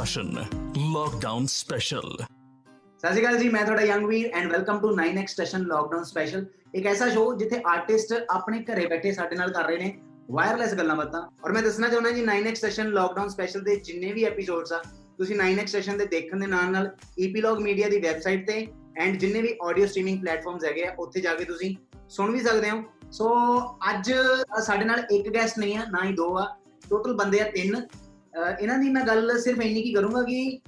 ਨਾ ਗੱਲਾਂ 9x station lockdown special ਸਤਿ ਸ਼੍ਰੀ ਅਕਾਲ ਜੀ, ਮੈਂ ਤੁਹਾਡਾ young Veer and welcome to 9x station lockdown special ਇੱਕ ਐਸਾ ਸ਼ੋਅ ਜਿੱਥੇ ਆਰਟਿਸਟ ਆਪਣੇ ਘਰੇ ਬੈਠੇ ਸਾਡੇ ਨਾਲ ਕਰ ਰਹੇ ਨੇ ਵਾਇਰਲੈਸ ਗੱਲਾਂ ਬਾਤਾਂ। ਔਰ ਮੈਂ ਦੱਸਣਾ ਚਾਹੁੰਦਾ ਜੀ 9x ਸਟੇਸ਼ਨ ਲੋਕਡਾਊਨ ਸਪੈਸ਼ਲ ਦੇ ਜਿੰਨੇ ਵੀ ਐਪੀਸੋਡਸ ਆ, ਤੁਸੀਂ 9x ਸਟੇਸ਼ਨ ਦੇ ਦੇਖਣ ਦੇ ਨਾਲ ਨਾਲ ਈਪੀਲੌਗ ਮੀਡੀਆ ਦੀ ਵੈਬਸਾਈਟ ਤੇ ਐਂਡ ਜਿੰਨੇ ਵੀ ਆਡੀਓ ਸਟ੍ਰੀਮਿੰਗ ਪਲੇਟਫਾਰਮਸ ਹੈਗੇ ਆ, ਉੱਥੇ ਜਾ ਕੇ ਤੁਸੀਂ ਸੁਣ ਵੀ ਸਕਦੇ ਹੋ। ਸੋ ਅੱਜ ਸਾਡੇ ਨਾਲ ਇੱਕ ਗੈਸਟ ਨਹੀਂ ਆ, ਨਾ ਹੀ ਦੋ ਆ। ਟੋਟਲ ਬੰਦੇ ਆ ਤਿੰਨ। ਇਹਨਾਂ ਦੀ ਮੈਂ ਗੱਲ ਸਿਰਫ ਇੰਨੀ ਕੀ ਕਰੂੰਗਾ ਕਿ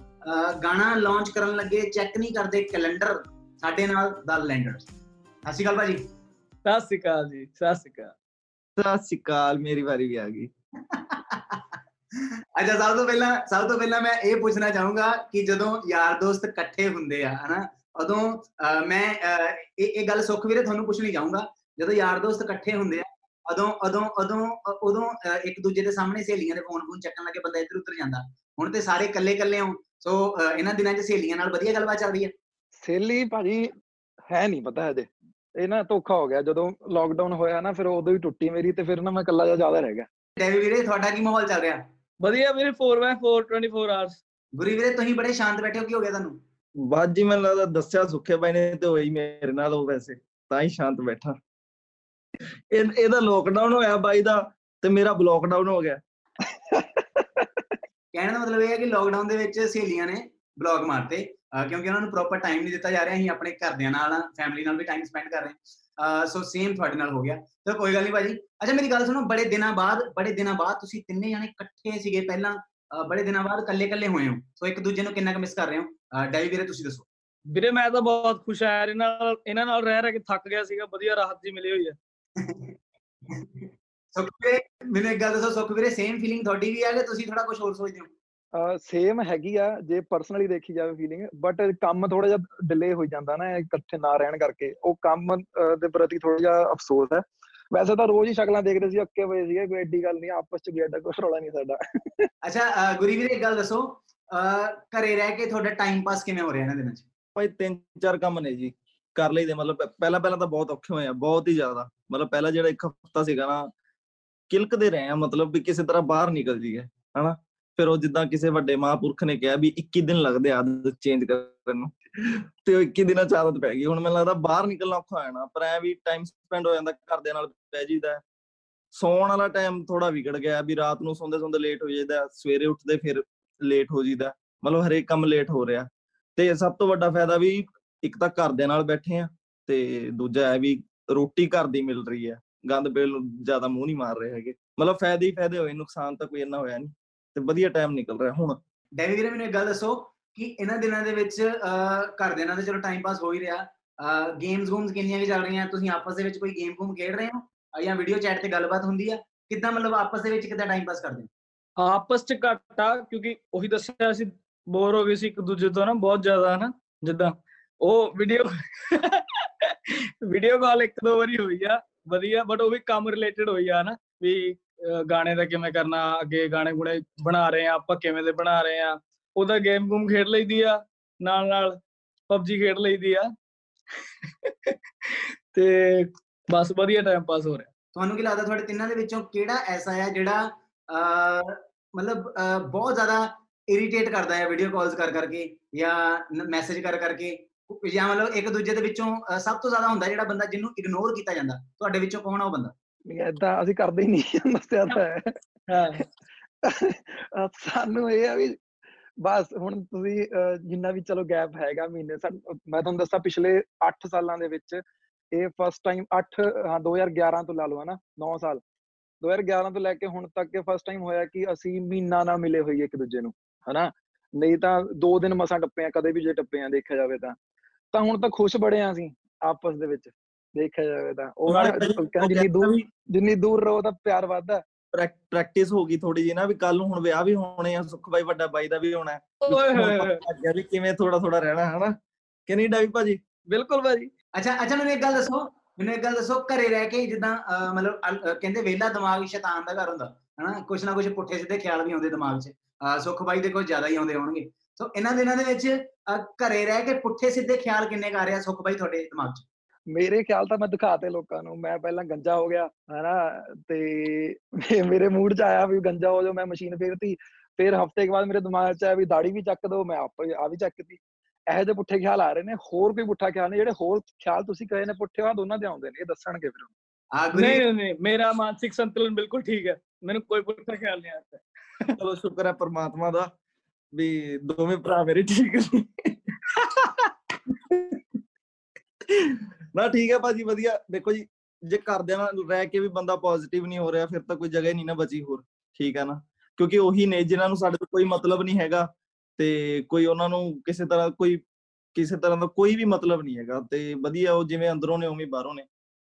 ਗਾਣਾ ਲਾਂਚ ਕਰਨ ਲੱਗੇ ਚੈੱਕ ਨਹੀਂ ਕਰਦੇ ਕੈਲੰਡਰ ਸਾਡੇ ਨਾਲ ਦਾ ਲੈਂਡਰ ਸਤਿ ਸ਼੍ਰੀ ਅਕਾਲ ਭਾਜੀ। ਸਤਿ ਸ਼੍ਰੀ ਅਕਾਲ ਜੀ ਸਤਿ ਸ਼੍ਰੀ ਅਕਾਲ। ਸਤਿ ਸ਼੍ਰੀ ਅਕਾਲ ਮੇਰੀ ਵਾਰੀ ਵੀ ਆ ਗਈ। ਅੱਛਾ ਸਭ ਤੋਂ ਪਹਿਲਾਂ ਸਭ ਤੋਂ ਪਹਿਲਾਂ ਮੈਂ ਇਹ ਪੁੱਛਣਾ ਚਾਹੂੰਗਾ ਕਿ ਜਦੋਂ ਯਾਰ ਦੋਸਤ ਇਕੱਠੇ ਹੁੰਦੇ ਆ ਹਨਾ ਉਦੋਂ ਮੈਂ ਇਹ ਇਹ ਗੱਲ ਸੁੱਖ ਵੀਰੇ ਤੁਹਾਨੂੰ ਪੁੱਛਣੀ ਚਾਹੂੰਗਾ। ਜਦੋਂ ਯਾਰ ਦੋਸਤ ਇਕੱਠੇ ਹੁੰਦੇ ਆ ਉਦੋਂ ਉਦੋਂ ਉਦੋਂ ਉਦੋਂ ਇੱਕ ਦੂਜੇ ਦੇ ਸਾਹਮਣੇ ਸਹੇਲੀਆਂ ਦੇ ਫੋਨ ਫੋਨ ਚੱਕਣ ਲੱਗੇ ਬੰਦਾ ਇੱਧਰ ਉੱਧਰ ਜਾਂਦਾ। ਹੁਣ ਤੇ ਸਾਰੇ ਇਕੱਲੇ ਇਕੱਲੇ ਹੋ ਸੋ ਇਹਨਾਂ ਦਿਨਾਂ 'ਚ ਸਹੇਲੀਆਂ ਨਾਲ ਵਧੀਆ ਗੱਲਬਾਤ ਚੱਲਦੀ ਹੈ ਸਹੇਲੀ ਭਾਜੀ ਹੈ ਨਹੀਂ ਪਤਾ ਹਜੇ। ਇਹ ਨਾ ਧੋਖਾ ਹੋ ਗਿਆ ਜਦੋਂ ਲਾਕਡਾਊਨ ਹੋਇਆ ਨਾ ਫਿਰ ਉਦੋਂ ਹੀ ਟੁੱਟੀ ਮੇਰੀ ਤੇ ਫਿਰ ਨਾ ਮੈਂ ਇਕੱਲਾ ਜ਼ਿਆਦਾ ਰਹਿ ਗਿਆ। ਡੈਵੀ ਵੀਰੇ ਤੁਹਾਡਾ ਕੀ ਮਾਹੌਲ ਚੱਲ ਰਿਹਾ? ਵਧੀਆ ਵੀਰੇ 4x4 24 ਆਵਰਸ ਗੁਰੀ ਵੀਰੇ ਤੁਸੀਂ ਬੜੇ ਸ਼ਾਂਤ ਬੈਠੇ ਹੋ ਕੀ ਹੋ ਗਿਆ ਤੁਹਾਨੂੰ? ਬਾਤ ਜੀ ਮੈਨੂੰ ਲੱਗਦਾ ਦੱਸਿਆ ਸੁੱਖੇ ਬਾਈ ਨੇ ਤੇ ਹੋਈ ਮੇਰੇ ਨਾਲ ਉਹ ਵੈਸੇ ਤਾਂ ਹੀ ਸ਼ਾਂਤ ਬੈਠਾ। ਇਹਦਾ ਲੋਕਡਾਊਨ ਹੋਇਆ ਬਾਈ ਦਾ ਤੇ ਮੇਰਾ ਬਲੌਕਡਾਊਨ ਹੋ ਗਿਆ ਕਹਿਣ ਦਾ ਮਤਲਬ ਇਹ ਹੈ ਕਿ ਲਾਕਡਾਊਨ ਦੇ ਵਿੱਚ ਸਹੇਲੀਆਂ ਨੇ ਬਲੌਗ ਮਾਰਤੇ ਕਿਉਂਕਿ ਉਹਨਾਂ ਨੂੰ ਪ੍ਰੋਪਰ ਟਾਈਮ ਨਹੀਂ ਦਿੱਤਾ ਜਾ ਰਿਹਾ ਅਸੀਂ ਆਪਣੇ ਘਰਦਿਆਂ ਨਾਲ ਫੈਮਿਲੀ ਨਾਲ ਵੀ ਟਾਈਮ ਸਪੈਂਡ ਕਰ ਰਹੇ ਹਾਂ ਸੋ ਸੇਮ ਤੁਹਾਡੇ ਨਾਲ ਹੋ ਗਿਆ ਤਾਂ ਕੋਈ ਗੱਲ ਨਹੀਂ ਭਾਜੀ ਅੱਛਾ ਮੇਰੀ ਗੱਲ ਸੁਣੋ ਬੜੇ ਦਿਨਾਂ ਬਾਅਦ ਬੜੇ ਦਿਨਾਂ ਬਾਅਦ ਤੁਸੀਂ ਤਿੰਨੇ ਜਾਣੇ ਇਕੱਠੇ ਸੀਗੇ ਪਹਿਲਾਂ ਬੜੇ ਦਿਨਾਂ ਬਾਅਦ ਇਕੱਲੇ ਇਕੱਲੇ ਹੋਏ ਹੋ ਸੋ ਇੱਕ ਦੂਜੇ ਨੂੰ ਕਿੰਨਾ ਕੁ ਮਿਸ ਕਰ ਰਹੇ ਹੋ ਡੈਵੀ ਵੀਰੇ ਤੁਸੀਂ ਦੱਸੋ ਵੀਰੇ ਮੈਂ ਤਾਂ ਬਹੁਤ ਖੁਸ਼ ਆ ਇਹਨਾਂ ਨਾਲ ਇਹਨਾਂ ਨਾਲ ਰਹਿ ਰਹਿ ਕੇ ਥੱਕ ਗਿਆ ਸੀਗਾ ਵਧੀਆ ਰਾਹਤ ਜੀ ਮਿਲੀ ਹੋਈ ਹੈ ਸੁਖ ਵੀਰੇ ਮੈਨੂੰ ਇੱਕ ਗੱਲ ਦੱਸੋ ਸੁਖ ਵੀਰੇ ਸੇਮ ਫੀਲਿੰਗ ਤੁਹਾਡੀ ਵੀ ਹੈ ਕਿ ਤੁਸੀਂ ਥੋੜਾ ਕੁਝ ਹੋਰ ਸੋਚਦੇ ਹੋ ਸੇਮ ਹੈਗੀ ਆ ਜੇ ਪਰਸਨਲੀ ਦੇਖੀ ਜਾਵੇ ਫੀਲਿੰਗ ਬਟ ਕੰਮ ਥੋੜਾ ਜਿਹਾ ਡਿਲੇ ਹੋ ਜਾਂਦਾ ਨਾ ਇਕੱਠੇ ਨਾ ਰਹਿਣ ਕਰਕੇ ਉਹ ਕੰਮ ਦੇ ਪ੍ਰਤੀ ਥੋੜਾ ਜਿਹਾ ਅਫਸੋਸ ਹੈ ਵੈਸੇ ਤਾਂ ਰੋਜ਼ ਹੀ ਸ਼ਕਲਾਂ ਦੇਖਦੇ ਸੀ ਅੱਕੇ ਹੋਏ ਸੀਗੇ ਕੋਈ ਐਡੀ ਗੱਲ ਨਹੀਂ ਆਪਸ ਚ ਵੀ ਐਡਾ ਕੁਝ ਰੌਲਾ ਨਹੀਂ ਸਾਡਾ ਅੱਛਾ ਗੁਰੀ ਵੀਰੇ ਇੱਕ ਗੱਲ ਦੱਸੋ ਘਰੇ ਰਹਿ ਕੇ ਤੁਹਾਡਾ ਟਾਈਮ ਪਾਸ ਕਿਵੇਂ ਹੋ ਰਿਹਾ ਇਹਨਾਂ ਦਿਨਾਂ ਚ ਭਾਈ ਤਿੰਨ ਚਾਰ ਕੰਮ ਨੇ ਜੀ ਕਰ ਲਈਦੇ ਮਤਲਬ ਪਹਿਲਾਂ ਪਹਿਲਾਂ ਤਾਂ ਬਹੁਤ ਔਖੇ ਹੋਏ ਆ, ਬਹੁਤ ਹੀ ਜ਼ਿਆਦਾ। ਮਤਲਬ ਪਹਿਲਾ ਜਿਹੜਾ ਇੱਕ ਹਫਤਾ ਸੀਗਾ ਨਾ ਕਿਲਕਦੇ ਰਹੇ ਆ, ਮਤਲਬ ਵੀ ਕਿਸੇ ਤਰ੍ਹਾਂ ਬਾਹਰ ਨਿਕਲ ਜੀਏ ਹਨਾ? ਫਿਰ ਉਹ ਜਿੱਦਾਂ ਕਿਸੇ ਵੱਡੇ ਮਹਾਪੁਰਖ ਨੇ ਕਿਹਾ ਵੀ 21 ਦਿਨ ਲੱਗਦੇ ਆਦਤ ਚੇਂਜ ਕਰਨ ਨੂੰ, ਤੇ ਉਹ 21 ਦਿਨਾਂ ਚ ਆਦਤ ਪੈ ਗਈ। ਹੁਣ ਮੈਨੂੰ ਲੱਗਦਾ ਬਾਹਰ ਨਿਕਲਣਾ ਔਖਾ ਹੋ ਜਾਣਾ, ਪਰ ਐ ਵੀ ਟਾਈਮ ਸਪੈਂਡ ਹੋ ਜਾਂਦਾ, ਘਰਦਿਆਂ ਨਾਲ ਪੈ ਜੀਦਾ ਸੌਣ ਵਾਲਾ ਟਾਈਮ ਥੋੜਾ ਵਿਗੜ ਗਿਆ, ਵੀ ਰਾਤ ਨੂੰ ਸੌਂਦੇ ਸੌਂਦੇ ਲੇਟ ਹੋ ਜਾਂਦਾ ਸਵੇਰੇ ਉੱਠਦੇ ਫਿਰ ਲੇਟ ਹੋ ਜੀਦਾ ਮਤਲਬ ਹਰੇਕ ਕੰਮ ਲੇਟ ਹੋ ਰਿਹਾ। ਤੇ ਸਭ ਤੋਂ ਵੱਡਾ ਫਾਇਦਾ ਵੀ ਇੱਕ ਤਾਂ ਘਰਦਿਆਂ ਨਾਲ ਬੈਠੇ ਆ ਤੇ ਦੂਜਾ ਹੈ ਵੀ ਰੋਟੀ ਘਰ ਦੀ ਮਿਲ ਰਹੀ ਹੈ ਗੰਦ ਬੇਲ ਜ਼ਿਆਦਾ ਮੂੰਹ ਨਹੀਂ ਮਾਰ ਰਹੇ ਹੈਗੇ। ਮਤਲਬ ਫਾਇਦੇ ਹੀ ਫਾਇਦੇ ਹੋਏ ਨੁਕਸਾਨ ਤਾਂ ਕੋਈ ਇੰਨਾ ਹੋਇਆ ਨਹੀਂ ਤੇ ਵਧੀਆ ਟਾਈਮ ਨਿਕਲ ਰਿਹਾ ਹੁਣ। ਡੈਵੀ ਵੀਰੇ ਮੈਨੂੰ ਇੱਕ ਗੱਲ ਦੱਸੋ ਕਿ ਇਹਨਾਂ ਦਿਨਾਂ ਦੇ ਵਿੱਚ ਘਰ ਦੇ ਨਾਲ ਤੇ ਚਲੋ ਟਾਈਮ ਪਾਸ ਹੋ ਹੀ ਰਿਹਾ। ਗੇਮਸ ਗੂਮਸ ਕਿੰਨੀਆਂ ਵੀ ਚੱਲ ਰਹੀਆਂ? ਤੁਸੀਂ ਆਪਸ ਦੇ ਵਿੱਚ ਕੋਈ ਗੇਮ ਗੂਮ ਖੇਡ ਰਹੇ ਹੋ? ਜਾਂ ਵੀਡੀਓ ਚੈਟ ਤੇ ਗੱਲਬਾਤ ਹੁੰਦੀ ਆ? ਕਿੱਦਾਂ ਮਤਲਬ ਆਪਸ ਦੇ ਵਿੱਚ ਕਿੱਦਾਂ ਟਾਈਮ ਪਾਸ ਕਰਦੇ ਹੋ? ਆਪਸ ਚ ਘੱਟਾ ਕਿਉਂਕਿ ਉਹੀ ਦੱਸਿਆ ਸੀ ਬੋਰ ਹੋ ਗਏ ਸੀ ਇੱਕ ਦੂਜੇ ਤੋਂ ਨਾ ਬਹੁਤ ਜ਼ਿਆਦਾ ਹਨਾ ਜਿੱਦਾਂ ਉਹ ਵੀਡੀਓ ਵੀਡੀਓ ਕਾਲ ਇੱਕ ਦੋ ਵਾਰੀ ਹੋਈ ਆ, ਵਧੀਆ ਬਟ ਉਹ ਵੀ ਕੰਮ ਰਿਲੇਟਡ ਹੋਈ ਆ ਨਾ ਵੀ ਗਾਣੇ ਦਾ ਕਿਵੇਂ ਕਰਨਾ, ਅੱਗੇ ਗਾਣੇ ਗੁਣੇ ਬਣਾ ਰਹੇ ਆ, ਆਪਾਂ ਕਿਵੇਂ ਦੇ ਬਣਾ ਰਹੇ ਆ। ਉਹਦਾ ਗੇਮ ਗੂਮ ਖੇਡ ਲਈਦੀ ਆ, ਨਾਲ ਨਾਲ ਪਬਜੀ ਖੇਡ ਲਈਦੀ ਆ। ਤੇ ਬਸ ਵਧੀਆ ਟਾਈਮ ਪਾਸ ਹੋ ਰਿਹਾ। ਤੁਹਾਨੂੰ ਕੀ ਲੱਗਦਾ ਤੁਹਾਡੇ ਤਿੰਨਾਂ ਦੇ ਵਿੱਚੋਂ ਕਿਹੜਾ ਐਸਾ ਹੈ ਜਿਹੜਾ ਮਤਲਬ ਬਹੁਤ ਜ਼ਿਆਦਾ ਇਰੀਟੇਟ ਕਰਦਾ ਹੈ ਵੀਡੀਓ ਕਾਲਸ ਕਰ ਕਰਕੇ ਜਾਂ ਮੈਸੇਜ ਕਰ ਕਰਕੇ ਜਾਂ ਮਤਲਬ ਇੱਕ ਦੂਜੇ ਦੇ ਵਿੱਚੋਂ ਸਭ ਤੋਂ ਜ਼ਿਆਦਾ ਹੁੰਦਾ ਜਿਹੜਾ ਬੰਦਾ ਜਿਹਨੂੰ ਇਗਨੋਰ ਕੀਤਾ ਜਾਂਦਾ ਤੁਹਾਡੇ ਵਿੱਚੋਂ ਕੌਣ ਆ ਉਹ ਬੰਦਾ ਇਦਾਂ ਅਸੀਂ ਕਰਦੇ ਹੀ ਨਹੀਂ ਦੱਸਿਆ ਤਾਂ ਹੈ ਸਾਨੂੰ ਇਹ ਆ ਵੀ ਬਸ ਹੁਣ ਤੁਸੀਂ ਜਿੰਨਾ ਵੀ ਚਲੋ ਗੈਪ ਹੈਗਾ ਮਹੀਨੇ ਮੈਂ ਤੁਹਾਨੂੰ ਦੱਸਾਂ ਪਿਛਲੇ 8 ਸਾਲਾਂ ਦੇ ਵਿੱਚ ਇਹ ਫਸਟ ਟਾਈਮ 8 ਹਾਂ 2011 ਤੋਂ ਲਾ ਲਓ ਹਨਾ 9 ਸਾਲ 2011 ਤੋਂ ਲੈ ਕੇ ਹੁਣ ਤੱਕ ਇਹ ਫਸਟ ਟਾਈਮ ਹੋਇਆ ਕਿ ਅਸੀਂ ਮਹੀਨਾ ਨਾ ਮਿਲੇ ਹੋਈਏ ਇੱਕ ਦੂਜੇ ਨੂੰ ਹਨਾ ਨਹੀਂ ਤਾਂ ਦੋ ਦਿਨ ਮਸਾਂ ਟੱਪੇ ਆ ਕਦੇ ਵੀ ਜੇ ਟੱਪੇ ਆ ਦੇਖਿਆ ਜਾਵੇ ਤਾਂ ਤਾਂ ਹੁਣ ਤਾਂ ਖੁਸ਼ ਬੜੇ ਆ ਅਸੀਂ ਆਪਸ ਦੇ ਵਿੱਚ ਦੇਖਿਆ ਜਾਵੇ ਤਾਂ ਉਹ ਕਹਿੰਦਾ ਜਿੰਨੀ ਦੂਰ ਜਿੰਨੀ ਦੂਰ ਰਹੋ ਤਾਂ ਪਿਆਰ ਵੱਧਦਾ ਪ੍ਰੈਕਟਿਸ ਹੋ ਗਈ ਥੋੜੀ ਜੀ ਨਾ ਵੀ ਕੱਲ ਨੂੰ ਹੁਣ ਵਿਆਹ ਵੀ ਹੋਣੇ ਆ ਸੁਖ ਬਾਈ ਵੱਡਾ ਬਾਈ ਦਾ ਵੀ ਹੋਣਾ ਓਏ ਹੋਏ ਵੀ ਕਿਵੇਂ ਥੋੜਾ ਥੋੜਾ ਰਹਿਣਾ ਹਨਾ ਕਿ ਨਹੀਂ ਡਾਵੀ ਭਾਜੀ ਬਿਲਕੁਲ ਭਾਜੀ ਅੱਛਾ ਅੱਛਾ ਮੈਨੂੰ ਇੱਕ ਗੱਲ ਦੱਸੋ ਮੈਨੂੰ ਇੱਕ ਗੱਲ ਦੱਸੋ ਘਰੇ ਰਹਿ ਕੇ ਜਿੱਦਾਂ ਮਤਲਬ ਕਹਿੰਦੇ ਵੇਲਾ ਦਿਮਾਗ ਸ਼ੈਤਾਨ ਦਾ ਘਰ ਹੁੰਦਾ ਹਨਾ ਕੁਛ ਨਾ ਕੁਛ ਪੁੱਠੇ ਸਿੱਧੇ ਖਿਆਲ ਵੀ ਆਉਂਦੇ ਦਿਮਾਗ 'ਚ ਸੁਖ ਬਾਈ ਦੇ ਕੋਲ ਜ਼ਿਆਦਾ ਹੀ ਆਉਂਦੇ ਹੋਣਗੇ ਸੋ ਇਹਨਾਂ ਦਿਨਾਂ ਦੇ ਵਿੱਚ ਘਰੇ ਰਹਿ ਕੇ ਪੁੱਠੇ ਸਿੱਧੇ ਖਿਆਲ ਕਿੰਨੇ ਕਰ ਰਿਹਾ ਸੁਖ ਬਾਈ ਤੁਹਾਡੇ ਦਿਮਾਗ 'ਚ ਮੇਰੇ ਖਿਆਲ ਤਾਂ ਮੈਂ ਦਿਖਾਤੇ ਲੋਕਾਂ ਨੂੰ ਮੈਂ ਪਹਿਲਾਂ ਗੰਜਾ ਹੋ ਗਿਆ ਹਨਾ ਤੇ ਮੇਰੇ ਮੂਡ 'ਚ ਆਇਆ ਵੀ ਗੰਜਾ ਹੋ ਜਾ ਮੈਂ ਮਸ਼ੀਨ ਫੇਰਤੀ ਫਿਰ ਹਫਤੇ ਕੇ ਬਾਅਦ ਮੇਰੇ ਦਿਮਾਗ 'ਚ ਆਇਆ ਵੀ ਦਾੜੀ ਵੀ ਚੱਕ ਦੋ ਮੈਂ ਆਪ ਆ ਵੀ ਚੱਕਤੀ ਇਹੋ ਜਿਹੇ ਪੁੱਠੇ ਖਿਆਲ ਆ ਰਹੇ ਨੇ ਹੋਰ ਕੋਈ ਪੁੱਠਾ ਖਿਆਲ ਨੇ ਜਿਹੜੇ ਹੋਰ ਖਿਆਲ ਤੁਸੀਂ ਕਹੇ ਨੇ ਪੁੱਠੇ ਆ ਦੋਨਾਂ ਦੇ ਆਉਂਦੇ ਨੇ ਇਹ ਦੱਸਣਗੇ ਫਿਰ ਨਹੀਂ ਨਹੀਂ ਨਹੀਂ ਮੇਰਾ ਮਾਨਸਿਕ ਸੰਤੁਲਨ ਬਿਲਕੁਲ ਠੀਕ ਹੈ ਮੈਨੂੰ ਕੋਈ ਪੁੱਠਾ ਖਿਆਲ ਨਹੀਂ ਆਉਂਦਾ ਚਲੋ ਸ਼ੁਕਰ ਹੈ ਪਰਮਾਤਮਾ ਦਾ ਵੀ ਦੋਵੇਂ ਭਰਾ ਮੇਰੇ ਠੀਕ ਨੇ। ਨਾ ਠੀਕ ਹੈ ਭਾਜੀ, ਵਧੀਆ। ਦੇਖੋ ਜੀ, ਜੇ ਘਰਦਿਆਂ ਨਾਲ ਰਹਿ ਕੇ ਵੀ ਬੰਦਾ ਪੋਜ਼ਿਟਿਵ ਨਹੀਂ ਹੋ ਰਿਹਾ, ਫਿਰ ਤਾਂ ਕੋਈ ਜਗ੍ਹਾ ਹੀ ਨਹੀਂ ਨਾ ਬਚੀ ਹੋਰ। ਠੀਕ ਹੈ ਨਾ? ਕਿਉਂਕਿ ਉਹੀ ਨੇ ਜਿਨ੍ਹਾਂ ਨੂੰ ਸਾਡੇ ਤੋਂ ਕੋਈ ਮਤਲਬ ਨਹੀਂ ਹੈਗਾ ਤੇ ਕੋਈ ਉਹਨਾਂ ਨੂੰ ਕਿਸੇ ਤਰ੍ਹਾਂ ਕੋਈ, ਕਿਸੇ ਤਰ੍ਹਾਂ ਦਾ ਕੋਈ ਵੀ ਮਤਲਬ ਨਹੀਂ ਹੈਗਾ ਤੇ ਵਧੀਆ ਉਹ ਜਿਵੇਂ ਅੰਦਰੋਂ ਨੇ, ਉਵੇਂ ਬਾਹਰੋਂ ਨੇ।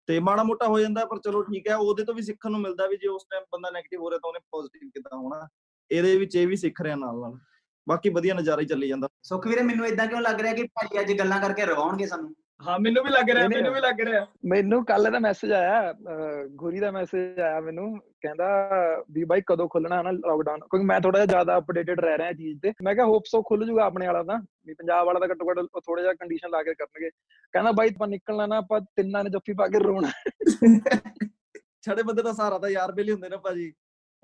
ਤੇ ਮਾੜਾ ਮੋਟਾ ਹੋ ਜਾਂਦਾ, ਪਰ ਚਲੋ ਠੀਕ ਹੈ ਉਹਦੇ ਤੋਂ ਵੀ ਸਿੱਖਣ ਨੂੰ ਮਿਲਦਾ ਵੀ ਜੇ ਉਸ ਟਾਈਮ ਬੰਦਾ 네ਗੇਟਿਵ ਹੋ ਰਿਹਾ ਤਾਂ ਉਹਨੇ ਪੋਜ਼ਿਟਿਵ ਕਿੱਦਾਂ ਹੋਣਾ। ਇਹਦੇ ਵਿੱਚ ਇਹ ਵੀ ਸਿੱਖ ਰਿਹਾ ਨਾਲ ਨਾਲ ਬਾਕੀ ਵਧੀਆ ਨਜ਼ਾਰਾ ਹੀ ਚੱਲੀ ਜਾਂਦਾ ਸੁਖ ਵੀਰੇ ਮੈਨੂੰ ਇਦਾਂ ਕਿਉਂ ਲੱਗ ਰਿਹਾ ਕਿ ਭਾਜੀ ਅੱਜ ਗੱਲਾਂ ਕਰਕੇ ਰਵਾਉਣਗੇ ਸਾਨੂੰ ਹਾਂ ਮੈਨੂੰ ਵੀ ਲੱਗ ਰਿਹਾ ਮੈਨੂੰ ਵੀ ਲੱਗ ਰਿਹਾ ਮੈਨੂੰ ਕੱਲ ਦਾ ਮੈਸੇਜ ਆਇਆ ਗੁਰੀ ਦਾ ਮੈਸੇਜ ਆਇਆ ਮੈਨੂੰ ਕਹਿੰਦਾ ਵੀ ਬਾਈ ਕਦੋਂ ਖੁੱਲਣਾ ਹੈ ਨਾ ਲਾਕਡਾਊਨ ਕਿਉਂਕਿ ਮੈਂ ਥੋੜਾ ਜਿਹਾ ਜ਼ਿਆਦਾ ਅਪਡੇਟਡ ਰਹਿ ਰਿਹਾ ਚੀਜ਼ ਤੇ ਮੈਂ ਕਿਹਾ ਹੋਪ ਸੋ ਖੁੱਲ ਜੂਗਾ ਆਪਣੇ ਵਾਲਾ ਤਾਂ ਵੀ ਪੰਜਾਬ ਵਾਲਾ ਤਾਂ ਘੱਟੋ ਘੱਟ ਥੋੜਾ ਜਿਹਾ ਕੰਡੀਸ਼ਨ ਲਾ ਕੇ ਕਰਨਗੇ ਕਹਿੰਦਾ ਬਾਈ ਆਪਾਂ ਨਿਕਲਣਾ ਨਾ ਆਪਾਂ ਤਿੰਨਾਂ ਨੇ ਜੱਫੀ ਪਾ ਕੇ ਰੋਣਾ ਛੜੇ ਬੰਦੇ ਦਾ ਸਹਾਰਾ ਤਾਂ ਯਾਰ ਬੇਲੀ ਹੁੰਦੇ ਨਾ ਭਾਜੀ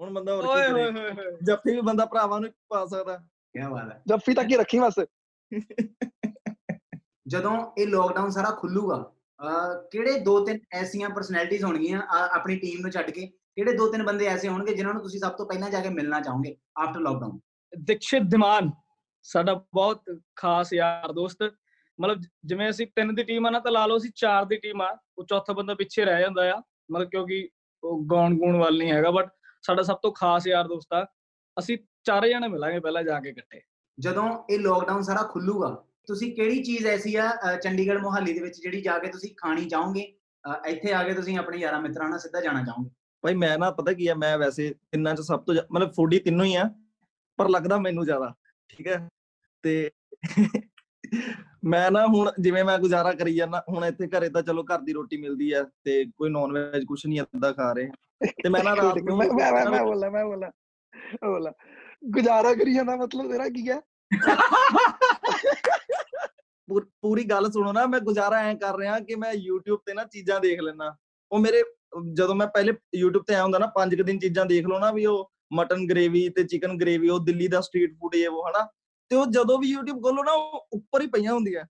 ਹੁਣ ਬੰਦਾ ਹੋਰ ਕੀ ਕਰੇ ਜੱਫੀ ਵੀ ਬੰਦਾ ਭਰਾਵਾਂ ਨੂੰ ਪਾ ਸਕਦਾ ਕੀ ਬਾਤ ਹੈ ਜੱਫੀ ਤੱਕ ਹੀ ਰੱਖੀ ਬਸ ਜਦੋਂ ਇਹ ਲੋਕਡਾਊਨ ਸਾਰਾ ਖੁੱਲੂਗਾ ਕਿਹੜੇ ਦੋ ਤਿੰਨ ਐਸੀਆਂ ਪਰਸਨੈਲਿਟੀਆਂ ਹੋਣਗੀਆਂ ਆਪਣੀ ਟੀਮ ਨੂੰ ਛੱਡ ਕੇ ਕਿਹੜੇ ਦੋ ਤਿੰਨ ਬੰਦੇ ਐਸੇ ਹੋਣਗੇ ਜਿਨ੍ਹਾਂ ਨੂੰ ਤੁਸੀਂ ਸਭ ਤੋਂ ਪਹਿਲਾਂ ਜਾ ਕੇ ਮਿਲਣਾ ਚਾਹੋਗੇ ਆਫਟਰ ਲੋਕਡਾਊਨ ਦਿਕਸ਼ਿਤ ਦਿਮਾਨ ਸਾਡਾ ਬਹੁਤ ਖਾਸ ਯਾਰ ਦੋਸਤ ਮਤਲਬ ਜਿਵੇਂ ਅਸੀਂ ਤਿੰਨ ਦੀ ਟੀਮ ਆ ਨਾ ਤਾਂ ਲਾ ਲਓ ਅਸੀਂ ਚਾਰ ਦੀ ਟੀਮ ਆ ਉਹ ਚੌਥਾ ਬੰਦਾ ਪਿੱਛੇ ਰਹਿ ਜਾਂਦਾ ਆ ਮਤਲਬ ਕਿਉਂਕਿ ਉਹ ਗਾਉਣ ਗੂਣ ਵੱਲ ਨਹੀਂ ਹੈਗਾ ਬਟ ਸਾਡਾ ਸਭ ਤੋਂ ਖਾਸ ਯਾਰ ਦੋਸਤ ਆ ਅਸੀਂ ਚਾਰੇ ਜਣੇ ਮਿਲਾਂਗੇ ਪਹਿਲਾਂ ਜਾ ਕੇ ਇਕੱਠੇ। ਜਦੋਂ ਇਹ ਲੋਕਡਾਊਨ ਸਾਰਾ ਖੁੱਲੂਗਾ ਤੁਸੀਂ ਕਿਹੜੀ ਚੀਜ਼ ਐਸੀ ਆ ਚੰਡੀਗੜ੍ਹ ਮੋਹਾਲੀ ਦੇ ਵਿੱਚ ਜਿਹੜੀ ਜਾ ਕੇ ਤੁਸੀਂ ਖਾਣੀ ਚਾਹੋਗੇ? ਇੱਥੇ ਆ ਕੇ ਤੁਸੀਂ ਆਪਣੇ ਯਾਰਾਂ ਮਿੱਤਰਾਂ ਨਾਲ ਸਿੱਧਾ ਜਾਣਾ ਚਾਹੋਗੇ? ਭਾਈ ਮੈਂ ਨਾ ਪਤਾ ਕੀ ਆ ਮੈਂ ਵੈਸੇ ਤਿੰਨਾਂ ਚ ਸਭ ਤੋਂ ਮਤਲਬ ਫੂਡੀ ਤਿੰਨੋਂ ਹੀ ਆ ਪਰ ਲੱਗਦਾ ਮੈਨੂੰ ਜ਼ਿਆਦਾ ਠੀਕ ਹੈ? ਤੇ ਮੈਂ ਨਾ ਹੁਣ ਜਿਵੇਂ ਮੈਂ ਗੁਜ਼ਾਰਾ ਕਰੀ ਜਾਂਦਾ ਹੁਣ ਇੱਥੇ ਘਰੇ ਤਾਂ ਚਲੋ ਘਰ ਦੀ ਰੋਟੀ ਮਿਲਦੀ ਆ ਤੇ ਕੋਈ ਨਾਨ ਵੈਜ ਕੁਛ ਨਹੀਂ ਅੱਦਾ ਖਾ ਰਹੇ ਤੇ ਮੈਂ ਨਾ ਰਾਤ ਨੂੰ ਮੈਂ ਮੈਂ ਮੈਂ ਬੋਲਾ ਮੈਂ ਬੋਲਾ ਬੋਲਾ। ਗੁਜ਼ਾਰਾ ਕਰੀ ਜਾਂਦਾ ਮਤਲਬ ਤੇਰਾ ਕੀ ਹੈ ਪੂਰੀ ਗੱਲ ਸੁਣੋ ਨਾ ਮੈਂ ਗੁਜ਼ਾਰਾ ਐ ਕਰ ਰਿਹਾ ਕਿ ਮੈਂ YouTube ਤੇ ਨਾ ਚੀਜ਼ਾਂ ਦੇਖ ਲੈਣਾ ਉਹ ਮੇਰੇ ਜਦੋਂ ਮੈਂ ਪਹਿਲੇ YouTube ਤੇ ਆਇਆ ਹੁੰਦਾ ਨਾ ਪੰਜ ਦਿਨ ਚੀਜ਼ਾਂ ਦੇਖ ਲਓ ਨਾ ਵੀ ਉਹ ਮਟਨ ਗ੍ਰੇਵੀ ਤੇ ਚਿਕਨ ਗ੍ਰੇਵੀ ਉਹ ਦਿੱਲੀ ਦਾ ਸਟਰੀਟ ਫੂਡ ਇਹ ਉਹ ਹਨਾ ਤੇ ਉਹ ਜਦੋਂ ਵੀ YouTube ਖੋਲੋ ਨਾ ਉਹ ਉੱਪਰ ਹੀ ਪਈਆਂ ਹੁੰਦੀਆਂ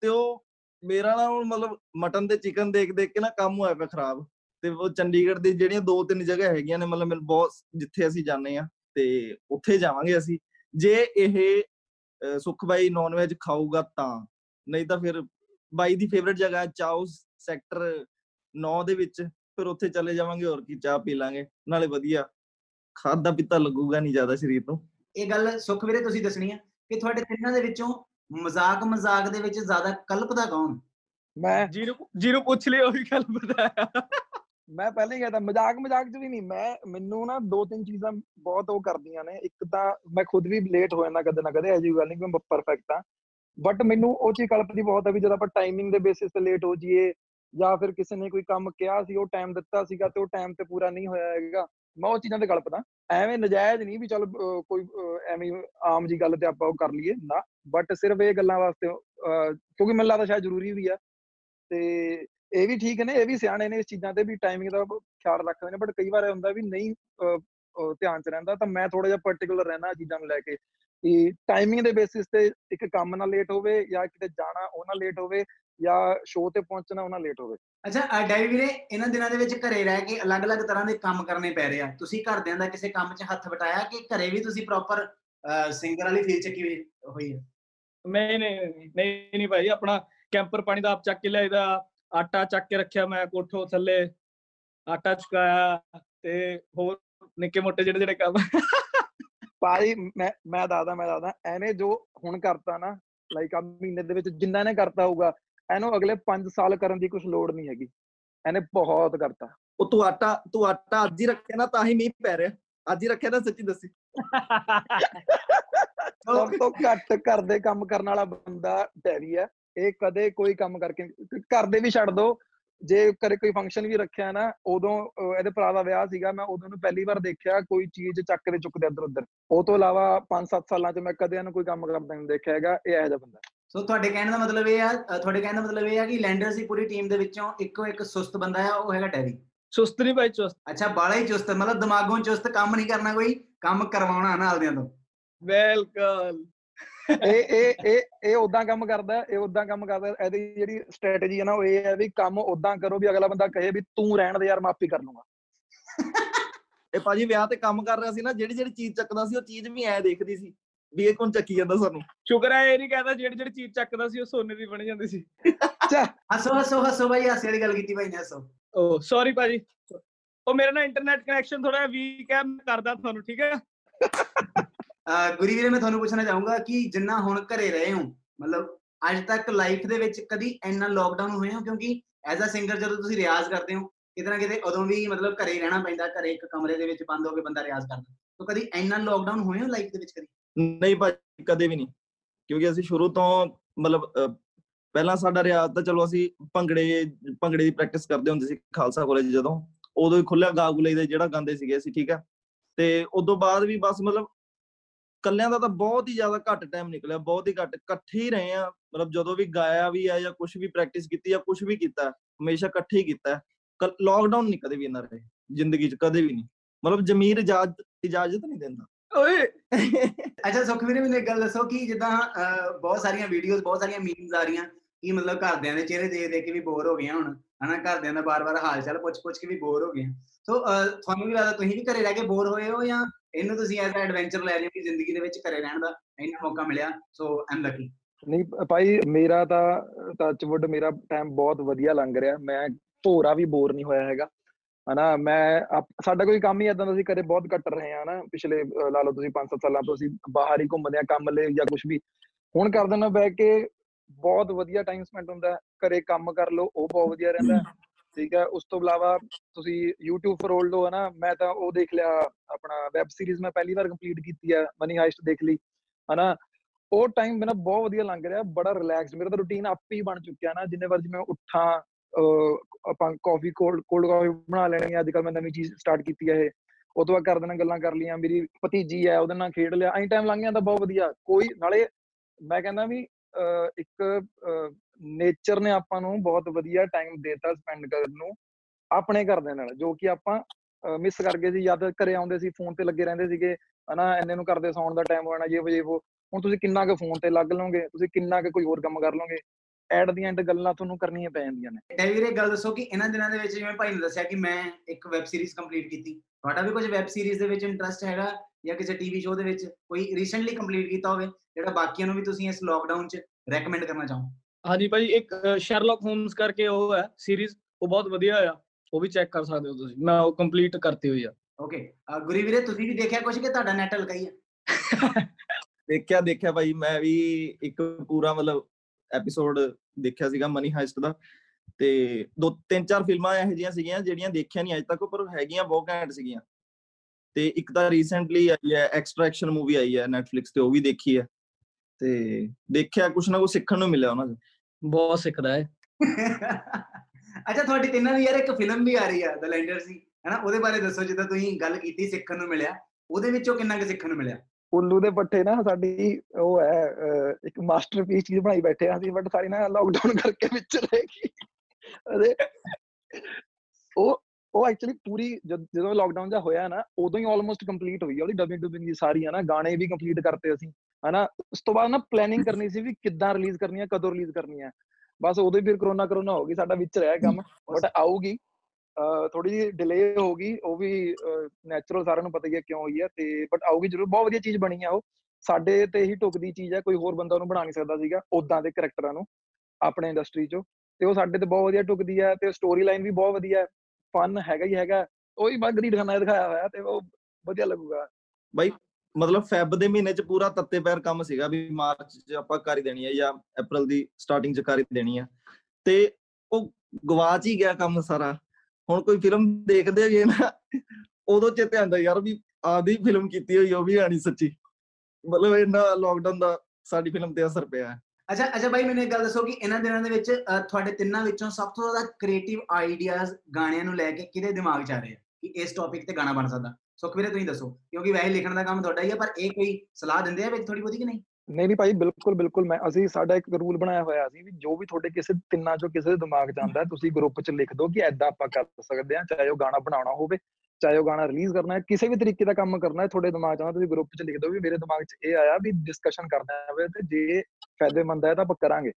ਤੇ ਉਹ ਮੇਰਾ ਨਾ ਹੁਣ ਮਤਲਬ ਮਟਨ ਤੇ ਚਿਕਨ ਦੇਖ ਦੇਖ ਕੇ ਨਾ ਕੰਮ ਹੋਇਆ ਪਿਆ ਖਰਾਬ ਤੇ ਉਹ ਚੰਡੀਗੜ੍ਹ ਦੀ ਜਿਹੜੀਆਂ ਦੋ ਤਿੰਨ ਜਗ੍ਹਾ ਹੈਗੀਆਂ ਨੇ ਮਤਲਬ ਬਹੁਤ ਜਿੱਥੇ ਅਸੀਂ ਜਾਂਦੇ ਆ ਤੇ ਉੱਥੇ ਜਾਵਾਂਗੇ ਅਸੀਂ। ਜੇ ਇਹ ਸੁਖ ਬਾਈ ਨਾਨ ਵੈਜ ਖਾਊਗਾ ਤਾਂ। ਨਹੀਂ ਤਾਂ ਫਿਰ ਬਾਈ ਦੀ ਫੇਵਰਿਟ ਜਗ੍ਹਾ ਚਾਉਸ ਸੈਕਟਰ 9 ਦੇ ਵਿੱਚ। ਫਿਰ ਉੱਥੇ ਚਲੇ ਜਾਵਾਂਗੇ ਹੋਰ ਕੀ ਚਾਹ ਪੀ ਲਾਂਗੇ। ਨਾਲੇ ਵਧੀਆ ਖਾਦਾ ਪੀਤਾ ਲੱਗੂਗਾ ਨਹੀਂ ਜ਼ਿਆਦਾ ਸਰੀਰ ਨੂੰ। ਇਹ ਗੱਲ ਸੁਖ ਵੀਰੇ ਤੁਸੀਂ ਦੱਸਣੀ ਆ ਕਿ ਤੁਹਾਡੇ ਤਿੰਨਾਂ ਦੇ ਵਿੱਚੋਂ ਮਜ਼ਾਕ ਮਜ਼ਾਕ ਦੇ ਵਿੱਚ ਜ਼ਿਆਦਾ ਕਲਪਦਾ ਕੌਣ? ਮੈਂ ਜੀਰੂ ਜੀਰੂ ਪੁੱਛ ਲਿਓ ਉਹੀ ਗੱਲ ਬਤਾਇਆ। ਮੈਂ ਪਹਿਲਾਂ ਹੀ ਕਹਿੰਦਾ ਮਜ਼ਾਕ ਮਜ਼ਾਕ ਚ ਵੀ ਨਹੀਂ ਮੈਂ ਮੈਨੂੰ ਨਾ ਦੋ ਤਿੰਨ ਚੀਜ਼ਾਂ ਬਹੁਤ ਉਹ ਕਰਦੀਆਂ ਨੇ ਇੱਕ ਤਾਂ ਮੈਂ ਖੁਦ ਵੀ ਲੇਟ ਹੋ ਜਾਂਦਾ ਕਦੇ ਨਾ ਕਦੇ ਐਜੀ ਗੱਲ ਨਹੀਂ ਕਿ ਮੈਂ ਪਰਫੈਕਟ ਆ ਬਟ ਮੈਨੂੰ ਉਹ ਚੀਜ਼ ਕਲਪਦੀ ਬਹੁਤ ਹੈ ਵੀ ਜਦ ਆਪਾਂ ਟਾਈਮਿੰਗ ਦੇ ਬੇਸਿਸ ਤੇ ਲੇਟ ਹੋ ਜਾਈਏ ਜਾਂ ਫਿਰ ਕਿਸੇ ਨੇ ਕੋਈ ਕੰਮ ਕਿਹਾ ਸੀ ਉਹ ਟਾਈਮ ਦਿੱਤਾ ਸੀਗਾ ਤੇ ਉਹ ਟਾਈਮ ਤੇ ਪੂਰਾ ਨਹੀਂ ਹੋਇਆ ਹੈਗਾ ਮੈਂ ਉਹ ਚੀਜ਼ਾਂ ਤੇ ਕਲਪਦਾ ਐਵੇਂ ਨਜਾਇਜ਼ ਨਹੀਂ ਵੀ ਚਲ ਕੋਈ ਐਵੇਂ ਆਮ ਜੀ ਗੱਲ ਤੇ ਆਪਾਂ ਉਹ ਕਰ ਲਈਏ ਨਾ ਬਟ ਸਿਰਫ ਇਹ ਗੱਲਾਂ ਵਾਸਤੇ ਕਿਉਂਕਿ ਮੈਨੂੰ ਲੱਗਦਾ ਸ਼ਾਇਦ ਜ਼ਰੂਰੀ ਵੀ ਆ ਤੇ ਇਹ ਵੀ ਠੀਕ ਨੇ ਇਹ ਵੀ ਸਿਆਣੇ ਨੇ ਇਸ ਚੀਜ਼ਾਂ ਤੇ ਵੀ ਟਾਈਮਿੰਗ ਦਾ ਖਿਆਲ ਰੱਖਦੇ ਨੇ ਬਟ ਕਈ ਵਾਰ ਇਹ ਹੁੰਦਾ ਵੀ ਨਹੀਂ ਧਿਆਨ ਚ ਰਹਿੰਦਾ ਤਾਂ ਮੈਂ ਥੋੜਾ ਜਿਹਾ ਪਾਰਟਿਕੂਲਰ ਰਹਿਣਾ ਚੀਜ਼ਾਂ ਨੂੰ ਲੈ ਕੇ ਕਿ ਟਾਈਮਿੰਗ ਦੇ ਬੇਸਿਸ ਤੇ ਇੱਕ ਕੰਮ ਨਾਲ ਲੇਟ ਹੋਵੇ ਜਾਂ ਕਿਤੇ ਜਾਣਾ ਉਹ ਨਾਲ ਲੇਟ ਹੋਵੇ ਜਾਂ ਸ਼ੋਅ ਤੇ ਪਹੁੰਚਣਾ ਉਹਨਾਂ ਲੇਟ ਹੋਵੇ ਅੱਛਾ ਡੈਵੀ ਵੀਰੇ ਇਹਨਾਂ ਦਿਨਾਂ ਦੇ ਵਿੱਚ ਘਰੇ ਰਹਿ ਕੇ ਅਲੱਗ-ਅਲੱਗ ਤਰ੍ਹਾਂ ਦੇ ਕੰਮ ਕਰਨੇ ਪੈ ਰਹੇ ਆ ਤੁਸੀਂ ਘਰਦਿਆਂ ਦਾ ਕਿਸੇ ਕੰਮ 'ਚ ਹੱਥ ਵਟਾਇਆ ਕਿ ਘਰੇ ਵੀ ਤੁਸੀਂ ਪ੍ਰੋਪਰ ਸਿੰਗਰ ਵਾਲੀ ਫੀਲ ਚੱਕੀ ਹੋਈ ਹੈ ਨਹੀਂ ਨਹੀਂ ਨਹੀਂ ਨਹੀਂ ਭਾਈ ਆਪਣਾ ਕੈਂਪਰ ਪਾਣੀ ਦਾ ਆਪ ਚੱਕ ਕੇ ਲਿਆਇਦਾ ਆਟਾ ਚੱਕ ਕੇ ਰੱਖਿਆ ਮੈਂ ਕੋਠੋ ਥੱਲੇ ਆਟਾ ਚੁਕਾਇਆ ਤੇ ਹੋਰ ਨਿੱਕੇ ਮੋਟੇ ਜਿਹੜੇ ਜਿਹੜੇ ਕੰਮ ਭਾਈ ਮੈਂ ਮੈਂ ਦੱਸਦਾ ਮੈਂ ਦੱਸਦਾ ਐਨੇ ਜੋ ਹੁਣ ਕਰਤਾ ਨਾ ਲਾਈਕ ਆ ਮਹੀਨੇ ਦੇ ਵਿੱਚ ਜਿੰਨਾ ਨੇ ਕਰਤਾ ਹੋਊਗਾ ਇਹਨੂੰ ਅਗਲੇ 5 ਸਾਲ ਕਰਨ ਦੀ ਕੁਝ ਲੋੜ ਨਹੀਂ ਹੈਗੀ ਇਹਨੇ ਬਹੁਤ ਕਰਤਾ ਉਹ ਤੂੰ ਆਟਾ ਤੂੰ ਆਟਾ ਅੱਜ ਹੀ ਰੱਖਿਆ ਨਾ ਤਾਂ ਹੀ ਮੀਂਹ ਪੈ ਰਿਹਾ ਅੱਜ ਹੀ ਰੱਖਿਆ ਨਾ ਸੱਚੀ ਦੱਸੀ ਸਭ ਤੋਂ ਘੱਟ ਘਰ ਦੇ ਕੰਮ ਕਰਨ ਵਾਲਾ ਬੰਦਾ ਡੈਰੀ ਹੈ ਇਹ ਕਦੇ ਕੋਈ ਕੰਮ ਕਰਕੇ ਘਰ ਦੇ ਵੀ ਛੱਡ ਦੋ ਜੇ ਕਰੇ ਕੋਈ ਫੰਕਸ਼ਨ ਵੀ ਰੱਖਿਆ ਨਾ ਉਦੋਂ ਇਹਦੇ ਭਰਾ ਦਾ ਵਿਆਹ ਸੀਗਾ ਮੈਂ ਉਦੋਂ ਨੂੰ ਪਹਿਲੀ ਵਾਰ ਦੇਖਿਆ ਕੋਈ ਚੀਜ਼ ਚੱਕ ਕੇ ਚੁੱਕਦੇ ਇੱਧਰ ਉੱਧਰ ਉਹ ਤੋਂ ਇਲਾਵਾ 5-7 ਸਾਲਾਂ 'ਚ ਮੈਂ ਕਦੇ ਇਹਨੂੰ ਕੋਈ ਕੰਮ ਕਰਦਾ ਨਹੀਂ ਦੇਖਿਆ ਹੈਗਾ ਇਹ ਇਹੋ ਜਿਹਾ ਬੰਦਾ ਸੋ ਤੁਹਾਡੇ ਕਹਿਣ ਦਾ ਮਤਲਬ ਇਹ ਆ ਅ, ਤੁਹਾਡੇ ਕਹਿਣ ਦਾ ਮਤਲਬ ਇਹ ਆ ਕਿ ਲੈਂਡਰਸ ਦੀ ਪੂਰੀ ਟੀਮ ਦੇ ਵਿੱਚੋਂ ਇੱਕੋ ਇੱਕ ਸੁਸਤ ਬੰਦਾ ਆ ਉਹ ਹੈਗਾ ਟੈਰੀ ਸੁਸਤ ਨਹੀਂ ਭਾਈ ਚੁਸਤ ਅੱਛਾ ਬਾਲਾ ਹੀ ਚੁਸਤ ਮਤਲਬ ਦਿਮਾਗੋਂ ਚੁਸਤ ਕੰਮ ਨਹੀਂ ਕਰਨਾ ਕੋਈ ਕੰਮ ਕਰਵਾਉਣਾ ਨਾਲਦਿਆਂ ਤੋਂ ਬਿਲਕੁਲ ਇਹ ਇਹ ਇਹ ਇਹ ਉਦਾਂ ਕੰਮ ਕਰਦਾ ਹੈ, ਇਹ ਉਦਾਂ ਕੰਮ ਕਰਦਾ ਹੈ। ਇਹਦੀ ਜਿਹੜੀ ਸਟ੍ਰੈਟਜੀ ਹੈ ਨਾ ਉਹ ਇਹ ਹੈ ਵੀ ਕੰਮ ਉਦਾਂ ਕਰੋ ਵੀ ਅਗਲਾ ਬੰਦਾ ਕਹੇ ਵੀ ਤੂੰ ਰਹਿਣ ਦੇ ਯਾਰ ਮੈਂ ਆਪੇ ਕਰ ਲੂੰਗਾ ਇਹ ਭਾਜੀ ਵਿਆਹ ਤੇ ਕੰਮ ਕਰ ਰਿਹਾ ਸੀ ਨਾ ਜਿਹੜੀ ਜਿਹੜੀ ਚੀਜ਼ ਚੱਕਦਾ ਸੀ ਉਹ ਚੀਜ਼ ਵੀ ਐ ਦੇਖਦੀ ਸੀ ਵੀ ਇਹ ਕੌਣ ਚੱਕੀ ਜਾਂਦਾ ਸਾਨੂੰ ਸ਼ੁਕਰ ਹੈ ਇਹ ਨਹੀਂ ਕਹਿੰਦਾ ਜਿਹੜੀ ਜਿਹੜੀ ਚੀਜ਼ ਚੱਕਦਾ ਸੀ ਉਹ ਸੋਨੇ ਦੀ ਬਣ ਜਾਂਦੀ ਸੀ ਹੱਸੋ ਹੱਸੋ ਹੱਸੋ ਬਾਈ ਹਾਸੇ ਵਾਲੀ ਗੱਲ ਕੀਤੀ ਭਾਈ ਨੇ ਹੱਸੋ ਓ ਸੌਰੀ ਭਾਜੀ ਉਹ ਮੇਰਾ ਨਾ ਇੰਟਰਨੈਟ ਕਨੈਕਸ਼ਨ ਥੋੜਾ ਵੀਕ ਹੈ ਮੈਂ ਕਰਦਾ ਤੁਹਾਨੂੰ ਠੀਕ ਹੈ ਅਹ ਗੁਰੀ ਵੀਰੇ ਮੈਂ ਤੁਹਾਨੂੰ ਪੁੱਛਣਾ ਚਾਹੂੰਗਾ ਕਿ ਜਿੰਨਾ ਹੁਣ ਘਰੇ ਰਹੇ ਹੋ ਮਤਲਬ ਅੱਜ ਤੱਕ ਲਾਈਫ ਦੇ ਵਿੱਚ ਕਦੀ ਇੰਨਾ ਲੋਕਡਾਊਨ ਹੋਏ ਹੋ? ਕਿਉਂਕਿ ਐਜ਼ ਅ ਸਿੰਗਰ ਜਦੋਂ ਤੁਸੀਂ ਰਿਆਜ਼ ਕਰਦੇ ਹੋ ਕਿਤੇ ਨਾ ਕਿਤੇ ਉਦੋਂ ਵੀ ਮਤਲਬ ਘਰੇ ਹੀ ਰਹਿਣਾ ਪੈਂਦਾ ਘਰੇ ਇੱਕ ਕਮਰੇ ਦੇ ਵਿੱਚ ਬੰਦ ਹੋ ਕੇ ਬੰਦਾ ਰਿਆਜ਼ ਕਰਦਾ। ਤਾਂ ਕਦੀ ਇੰਨਾ ਲੋਕਡਾਊਨ ਹੋਏ ਹੋ ਲਾਈਫ ਦੇ ਵਿੱਚ ਕਦੀ? ਨਹੀਂ ਭਾਜੀ ਕਦੇ ਵੀ ਨਹੀਂ। ਕਿਉਂਕਿ ਅਸੀਂ ਸ਼ੁਰੂ ਤੋਂ ਮਤਲਬ ਅਹ, ਪਹਿਲਾਂ ਸਾਡਾ ਰਿਆਜ਼ ਤਾਂ ਚਲੋ ਅਸੀਂ ਭੰਗੜੇ ਭੰਗੜੇ ਦੀ ਪ੍ਰੈਕਟਿਸ ਕਰਦੇ ਹੁੰਦੇ ਸੀ ਖਾਲਸਾ ਕਾਲਜ ਜਦੋਂ। ਉਦੋਂ ਹੀ ਖੁੱਲਿਆ ਗਾਗੂਲੇ ਦੇ ਜਿਹੜਾ ਗਾਉਂਦੇ ਸੀਗੇ ਅਸੀਂ ਠੀਕ ਹੈ? ਤੇ ਉਦੋਂ ਬਾਅਦ ਵੀ ਬਸ ਮਤਲਬ ਕੱਲਿਆਂ ਦਾ ਤਾਂ ਬਹੁਤ ਹੀ ਜ਼ਿਆਦਾ ਘੱਟ ਟਾਈਮ ਨਿਕਲਿਆ ਬਹੁਤ ਹੀ ਘੱਟ ਇਕੱਠੇ ਹੀ ਰਹੇ ਆ ਮਤਲਬ ਜਦੋਂ ਵੀ ਗਾਇਆ ਵੀ ਆ ਜਾਂ ਕੁਝ ਵੀ ਪ੍ਰੈਕਟਿਸ ਕੀਤੀ ਜਾਂ ਕੁਝ ਵੀ ਕੀਤਾ ਹਮੇਸ਼ਾ ਇਕੱਠੇ ਹੀ ਕੀਤਾ ਲੋਕਡਾਊਨ ਨਹੀਂ ਕਦੇ ਵੀ ਇਹਨਾਂ ਰਹੇ ਜ਼ਿੰਦਗੀ 'ਚ ਕਦੇ ਵੀ ਨਹੀਂ ਮਤਲਬ ਜ਼ਮੀਰ ਇਜਾਜ਼ਤ ਇਜਾਜ਼ਤ ਨਹੀਂ ਦਿੰਦਾ ਓਏ ਅੱਛਾ ਸੁਖ ਵੀਰੇ ਮੈਨੂੰ ਇੱਕ ਗੱਲ ਦੱਸੋ ਕਿ ਜਿੱਦਾਂ ਅਹ, ਬਹੁਤ ਸਾਰੀਆਂ ਵੀਡੀਓਜ਼ ਬਹੁਤ ਸਾਰੀਆਂ ਮੀਮਸ ਆ ਰਹੀਆਂ ਕਿ ਮਤਲਬ ਘਰਦਿਆਂ ਦੇ ਚਿਹਰੇ ਦੇਖ ਦੇਖ ਕੇ ਵੀ ਬੋਰ ਹੋ ਗਏ ਆ ਹੁਣ ਹਨਾ ਘਰਦਿਆਂ ਦਾ ਬਾਰ-ਬਾਰ ਹਾਲ ਚਾਲ ਪੁੱਛ ਪੁੱਛ ਕੇ ਵੀ ਬੋਰ ਹੋ ਗਏ ਆ ਸੋ ਅਹ, ਤੁਹਾਨੂੰ ਵੀ ਲੱਗਦਾ ਤੁਸੀਂ ਵੀ ਘਰੇ ਰਹਿ ਕੇ ਬੋਰ ਹੋਏ ਹੋ ਜਾਂ ਇਹਨੂੰ ਤੁਸੀਂ ਐਜ਼ ਐਡਵੈਂਚਰ ਲੈ ਰਹੇ ਹੋ ਕਿ ਜ਼ਿੰਦਗੀ ਦੇ ਵਿੱਚ ਘਰੇ ਰਹਿਣ ਦਾ ਇੰਨਾ ਮੌਕਾ ਮਿਲਿਆ ਸੋ ਆਮ ਲੱਕੀ ਨਹੀਂ ਭਾਈ ਮੇਰਾ ਤਾਂ ਟੱਚਵੁੱਡ ਮੇਰਾ ਟਾਈਮ ਬਹੁਤ ਵਧੀਆ ਲੰਘ ਰਿਹਾ ਮੈਂ ਧੋਰਾ ਵੀ ਬੋਰ ਨਹੀਂ ਹੋਇਆ ਹੈਗਾ ਹਨਾ ਮੈਂ ਆਪ- ਸਾਡਾ ਕੋਈ ਕੰਮ ਹੀ ਇਦਾਂ ਦਾ ਸੀ ਕਦੇ ਬਹੁਤ ਘੱਟ ਰਹੇ ਆ ਨਾ ਪਿਛਲੇ ਅਹ, ਲਾ ਲਓ ਤੁਸੀਂ 5-7 ਸਾਲਾਂ ਤੋਂ ਅਸੀਂ ਬਾਹਰ ਹੀ ਘੁੰਮਦੇ ਆ ਕੰਮ ਲਈ ਜਾਂ ਕੁਝ ਵੀ ਹੁਣ ਕਰ ਦੇਣਾ ਬਹਿ ਕੇ ਬਹੁਤ ਵਧੀਆ ਟਾਈਮ ਸਪੈਂਡ ਹੁੰਦਾ ਹੈ। ਘਰੇ ਕੰਮ ਕਰ ਲਓ ਉਹ ਬਹੁਤ ਵਧੀਆ ਰਹਿੰਦਾ ਹੈ। ਠੀਕ ਹੈ ਉਸ ਤੋਂ ਇਲਾਵਾ ਤੁਸੀਂ YouTube ਫਰੋਲ ਲਓ ਹਨਾ ਮੈਂ ਤਾਂ ਉਹ ਦੇਖ ਲਿਆ ਆਪਣਾ ਵੈਬ ਸੀਰੀਜ਼ ਮੈਂ ਪਹਿਲੀ ਵਾਰ ਕੰਪਲੀਟ ਕੀਤੀ ਹੈ ਮਨੀ ਹਾਈਸਟ ਦੇਖ ਲਈ ਹਨਾ ਉਹ ਟਾਈਮ ਮੇਰਾ ਬਹੁਤ ਵਧੀਆ ਲੰਘ ਰਿਹਾ ਬੜਾ ਰਿਲੈਕਸ ਮੇਰਾ ਤਾਂ ਰੂਟੀਨ ਆਪੇ ਹੀ ਬਣ ਚੁੱਕਿਆ ਨਾ ਜਿੰਨੇ ਵਾਰ ਜਿਵੇਂ ਉੱਠਾਂ ਅਹ ਆਪਾਂ ਕਾਫੀ ਕੋਲਡ ਕੋਲਡ ਕਾਫੀ ਬਣਾ ਲੈਣੀ ਆ ਅੱਜ ਕੱਲ ਮੈਂ ਨਵੀਂ ਚੀਜ਼ ਸਟਾਰਟ ਕੀਤੀ ਹੈ ਇਹ ਉਹ ਤੋਂ ਬਾਅਦ ਕਰ ਦੇਣਾ ਗੱਲਾਂ ਕਰ ਲੀਆਂ ਮੇਰੀ ਭਤੀਜੀ ਹੈ ਉਹਦੇ ਨਾਲ ਖੇਡ ਲਿਆ ਐਂ ਟਾਈਮ ਲੰਘ ਜਾਂਦਾ ਬਹੁਤ ਵਧੀਆ ਕੋਈ ਨਾਲੇ ਮੈਂ ਕਹਿੰਦਾ ਵੀ ਅਹ ਇੱਕ ਨੇਚਰ ਨੇ ਆਪਾਂ ਨੂੰ ਬਹੁਤ ਵਧੀਆ ਟਾਈਮ ਦੇਤਾ ਸਪੈਂਡ ਕਰਨ ਨੂੰ, ਆਪਣੇ ਘਰਦਿਆਂ ਨਾਲ, ਜੋ ਕਿ ਆਪਾਂ ਮਿਸ ਕਰ ਗਏ ਸੀ ਜਦ ਘਰੇ ਆਉਂਦੇ ਸੀ ਫੋਨ ਤੇ ਲੱਗੇ ਰਹਿੰਦੇ ਸੀਗੇ, ਹਨਾ, ਇੰਨੇ ਨੂੰ ਕਰਦੇ ਸੌਣ ਦਾ ਟਾਈਮ ਹੋਣਾ, ਜੇ ਵਜੇ ਉਹ ਹੁਣ ਤੁਸੀਂ ਕਿੰਨਾ ਕੁ ਫੋਨ ਤੇ ਲੱਗ ਲਓਗੇ, ਤੁਸੀਂ ਕਿੰਨਾ ਕੁ ਕੋਈ ਹੋਰ ਕੰਮ ਕਰ ਲਓਗੇ? ਐਟ ਦੀ ਐਂਡ ਗੱਲਾਂ ਤੁਹਾਨੂੰ ਕਰਨੀਆਂ ਪੈ ਜਾਂਦੀਆਂ ਨੇ ਤੇ ਵੀਰੇ ਗੱਲ ਦੱਸੋ ਕਿ ਇਹਨਾਂ ਦਿਨਾਂ ਦੇ ਵਿੱਚ ਜਿਵੇਂ ਭਾਈ ਨੇ ਦੱਸਿਆ ਕਿ ਮੈਂ ਇੱਕ ਵੈਬ ਸੀਰੀਜ਼ ਕੰਪਲੀਟ ਕੀਤੀ ਤੁਹਾਡਾ ਵੀ ਕੁਝ ਵੈਬ ਸੀਰੀਜ਼ ਦੇ ਵਿੱਚ ਇੰਟਰਸਟ ਹੈਗਾ ਜਾਂ ਕਿਸੇ ਟੀਵੀ ਸ਼ੋਅ ਦੇ ਵਿੱਚ ਕੋਈ ਰੀਸੈਂਟਲੀ ਕੰਪਲੀਟ ਕੀਤਾ ਹੋਵੇ ਜਿਹੜਾ ਬਾਕੀਆਂ ਨੂੰ ਵੀ ਤੁਸੀਂ ਇਸ ਲੋਕਡਾਊਨ 'ਚ ਰეკਮੈਂਡ ਕਰਨਾ ਚਾਹੋ ਹਾਂਜੀ ਭਾਈ ਇੱਕ ਸ਼ਰਲਕ ਹੋਮਸ ਕਰਕੇ ਉਹ ਹੈ ਸੀਰੀਜ਼ ਉਹ ਬਹੁਤ ਵਧੀਆ ਆ ਉਹ ਵੀ ਚੈੱਕ ਕਰ ਸਕਦੇ ਹੋ ਤੁਸੀਂ ਮੈਂ ਉਹ ਕੰਪਲੀਟ ਕਰਤੀ ਹੋਈ ਆ ਓਕੇ ਗੁਰੀ ਵੀਰੇ ਤੁਸੀਂ ਵੀ ਦੇਖਿਆ ਕੁਝ ਕਿ ਤੁਹਾਡਾ ਨੈਟ ਲਗਾਈ ਆ ਦੇਖਿਆ ਦੇਖਿਆ ਭਾਈ ਮੈਂ ਵੀ ਇੱਕ ਪੂਰਾ ਮਤਲਬ ਐਪੀਸੋਡ ਦੇਖਿਆ ਸੀਗਾ ਮਨੀ ਹਾਈਸਟ ਦਾ ਤੇ ਦੋ ਤਿੰਨ ਚਾਰ ਫਿਲਮਾਂ ਇਹੋ ਜਿਹੀਆਂ ਸੀਗੀਆਂ ਜਿਹੜੀਆਂ ਦੇਖਿਆ ਨਹੀਂ ਅਜੇ ਤੱਕ ਪਰ ਹੈਗੀਆਂ ਬਹੁਤ ਘੈਂਟ ਸੀਗੀਆਂ। ਤੇ ਇੱਕ ਤਾਂ ਰੀਸੈਂਟਲੀ ਆਈ ਹੈ ਐਕਸਟ੍ਰੈਕਸ਼ਨ ਮੂਵੀ ਆਈ ਹੈ Netflix ਤੇ ਉਹ ਵੀ ਦੇਖੀ ਹੈ। ਤੇ ਦੇਖਿਆ ਕੁਛ ਨਾ ਕੁਛ ਸਿੱਖਣ ਨੂੰ ਮਿਲਿਆ ਉਹਨਾਂ ਤੋਂ ਬਹੁਤ ਸਿੱਖਦਾ ਹੈ ਅੱਛਾ ਤੁਹਾਡੀ ਤਿੰਨਾਂ ਦੀ ਯਾਰ ਇੱਕ ਫਿਲਮ ਵੀ ਆ ਰਹੀ ਆ ਦ ਲੈਂਡਰ ਸੀ। ਹੈਨਾ ਉਹਦੇ ਬਾਰੇ ਦੱਸੋ ਜਿੱਦਾਂ ਤੁਸੀਂ ਗੱਲ ਕੀਤੀ ਸਿੱਖਣ ਨੂੰ ਮਿਲਿਆ। ਉਹਦੇ ਵਿੱਚੋਂ ਕਿੰਨਾ ਕੁ ਸਿੱਖਣ ਨੂੰ ਮਿਲਿਆ? ਉੱਲੂ ਦੇ ਪੱਠੇ ਨਾ ਸਾਡੀ ਉਹ ਹੈ ਅਹ, ਇੱਕ ਮਾਸਟਰਪੀਸ ਚੀਜ਼ ਬਣਾਈ ਬੈਠੇ ਆ ਅਸੀਂ ਬਟ ਸਾਰੀ ਨਾ ਲਾਕਡਾਊਨ ਕਰਕੇ ਵਿੱਚ ਰਹਿ ਗਈ ਅਰੇ ਉਹ ਉਹ ਐਕਚੁਅਲੀ ਪੂਰੀ ਜਦ- ਜਦੋਂ ਲਾਕਡਾਊਨ ਦਾ ਹੋਇਆ ਨਾ ਉਦੋਂ ਹੀ ਆਲਮੋਸਟ ਕੰਪਲੀਟ ਹੋਈ ਆ ਉਹਦੀ ਡਬਿੰਗ ਡੁਬਿੰਗ ਦੀ ਸਾਰੀ ਹੈ ਨਾ ਗਾਣੇ ਵੀ ਕੰਪਲੀਟ ਕਰਤੇ ਅਸੀਂ ਹਨਾ ਉਸ ਤੋਂ ਬਾਅਦ ਨਾ ਪਲੈਨਿੰਗ ਕਰਨੀ ਸੀ ਵੀ ਕਿੱਦਾਂ ਰਿਲੀਜ਼ ਕਰਨੀ ਹੈ ਕਦੋਂ ਰਿਲੀਜ਼ ਕਰਨੀ ਹੈ ਬਸ ਉਦੋਂ ਹੀ ਫਿਰ ਕਰੋਨਾ ਕਰੋਨਾ ਹੋ ਗਈ ਸਾਡਾ ਵਿੱਚ ਰਹਿ ਕੰਮ ਬਟ ਆਊਗੀ ਥੋੜੀ ਜਿਹੀ ਡਿਲੇ ਹੋ ਗਈ ਉਹ ਵੀ ਨੈਚੁਰਲ ਸਾਰਿਆਂ ਨੂੰ ਪਤਾ ਹੀ ਹੈ ਕਿਉਂ ਹੋਈ ਹੈ ਤੇ ਬਟ ਆਊਗੀ ਜ਼ਰੂਰ ਬਹੁਤ ਵਧੀਆ ਚੀਜ਼ ਬਣੀ ਆ ਉਹ ਸਾਡੇ ਤੇ ਹੀ ਟੁਕਦੀ ਚੀਜ਼ ਹੈ ਕੋਈ ਹੋਰ ਬੰਦਾ ਉਹਨੂੰ ਬਣਾ ਨਹੀਂ ਸਕਦਾ ਸੀਗਾ ਉਦਾਂ ਦੇ ਕੈਰੈਕਟਰਾਂ ਨੂੰ ਆਪਣੇ ਇੰਡਸਟਰੀ 'ਚੋਂ ਤੇ ਉਹ ਸਾਡੇ ਤੇ ਬਹੁਤ ਵਧੀਆ ਟੁਕਦੀ ਹੈ ਤੇ ਸਟੋਰੀ ਲਾਈਨ ਵੀ ਬਹੁਤ ਵਧੀਆ ਹੈ ਫਨ ਹੈਗਾ ਹੀ ਹੈਗਾ ਉਹੀ ਬਗ ਦੀ ਦਿਖਾਣਾ ਦਿਖਾਇਆ ਹੋਇਆ ਤੇ ਉਹ ਵਧੀਆ ਲੱਗੂਗਾ ਬਾਈ ਮਤਲਬ ਫੈਬ ਦੇ ਮਹੀਨੇ ਚ ਪੂਰਾ ਤੱਤੇ ਪੈਰ ਕੰਮ ਸੀਗਾ ਵੀ ਮਾਰਚ ਚ ਆਪਾਂ ਕਰ ਹੀ ਦੇਣੀ ਹੈ ਜਾਂ ਅਪ੍ਰੈਲ ਦੀ ਸਟਾਰਟਿੰਗ ਚ ਕਰ ਹੀ ਦੇਣੀ ਹੈ ਤੇ ਉਹ ਗਵਾਚ ਹੀ ਗਿਆ ਕੰਮ ਸਾਰਾ ਹੁਣ ਕੋਈ ਫਿਲਮ ਦੇਖਦੇ ਹੋਈਏ ਨਾ ਉਦੋਂ ਚੇਤੇ ਆਉਂਦਾ ਯਾਰ ਵੀ ਆਦੀ ਫਿਲਮ ਕੀਤੀ ਹੋਈ ਉਹ ਵੀ ਆਣੀ ਸੱਚੀ ਮਤਲਬ ਇਹਨਾਂ ਲੋਕਡਾਊਨ ਦਾ ਸਾਡੀ ਫਿਲਮ ਤੇ ਅਸਰ ਪਿਆ ਹੈ ਅੱਛਾ ਅੱਛਾ ਭਾਈ ਮੈਨੂੰ ਇੱਕ ਗੱਲ ਦੱਸੋ ਕਿ ਇਹਨਾਂ ਦਿਨਾਂ ਦੇ ਵਿੱਚ ਅਹ, ਤੁਹਾਡੇ ਤਿੰਨਾਂ ਵਿੱਚੋਂ ਸਭ ਤੋਂ ਜ਼ਿਆਦਾ ਕ੍ਰੀਏਟਿਵ ਆਈਡੀਆਜ਼ ਗਾਣਿਆਂ ਨੂੰ ਲੈ ਕੇ ਕਿਹਦੇ ਦਿਮਾਗ 'ਚ ਆ ਰਹੇ ਆ ਕਿ ਇਸ ਟੌਪਿਕ ਤੇ ਗਾਣਾ ਬਣ ਸਕਦਾ ਸੁਖਵੀਰੇ ਤੁਸੀਂ ਦੱਸੋ ਕਿਉਂਕਿ ਵੈਸੇ ਲਿਖਣ ਦਾ ਕੰਮ ਤੁਹਾਡਾ ਹੀ ਆ ਪਰ ਇਹ ਕੋਈ ਸਲਾਹ ਦਿੰਦੇ ਆ ਵਿੱਚ ਥੋੜੀ ਬਹੁਤੀ ਕਿ ਨਹੀਂ ਨਹੀਂ ਨਹੀਂ ਭਾਈ ਬਿਲਕੁਲ ਬਿਲਕੁਲ ਮੈਂ, ਅਸੀਂ ਸਾਡਾ ਇੱਕ ਰੂਲ ਬਣਾਇਆ ਹੋਇਆ ਸੀ ਵੀ ਜੋ ਵੀ ਤੁਹਾਡੇ ਕਿਸੇ ਤਿੰਨਾਂ ਚੋਂ ਕਿਸੇ ਦੇ ਦਿਮਾਗ 'ਚ ਆਉਂਦਾ ਤੁਸੀਂ ਗਰੁੱਪ 'ਚ ਲਿਖ ਦਿਓ ਕਿ ਐਦਾਂ ਆਪਾਂ ਕਰ ਸਕਦੇ ਹਾਂ, ਚਾਹੇ ਉਹ ਗਾਣਾ ਬਣਾਉਣਾ ਹੋਵੇ, ਚਾਹੇ ਉਹ ਗਾਣਾ ਰਿਲੀਜ਼ ਕਰਨਾ ਹੈ, ਕਿਸੇ ਵੀ ਤਰੀਕੇ ਦਾ ਕੰਮ ਕਰਨਾ ਹੈ, ਤੁਹਾਡੇ ਦਿਮਾਗ 'ਚ ਆਉਂਦਾ, ਤੁਸੀਂ ਗਰੁੱਪ 'ਚ ਲਿਖ ਦਿਓ ਵੀ ਮੇਰੇ ਦਿਮਾਗ 'ਚ ਇਹ ਆਇਆ ਵੀ ਡਿਸਕਸ਼ਨ ਕਰਨਾ ਹੋਵੇ ਤੇ ਜੇ ਫਾਇਦੇਮੰਦ ਹੈ ਤਾਂ ਆਪਾਂ ਕਰਾਂਗੇ।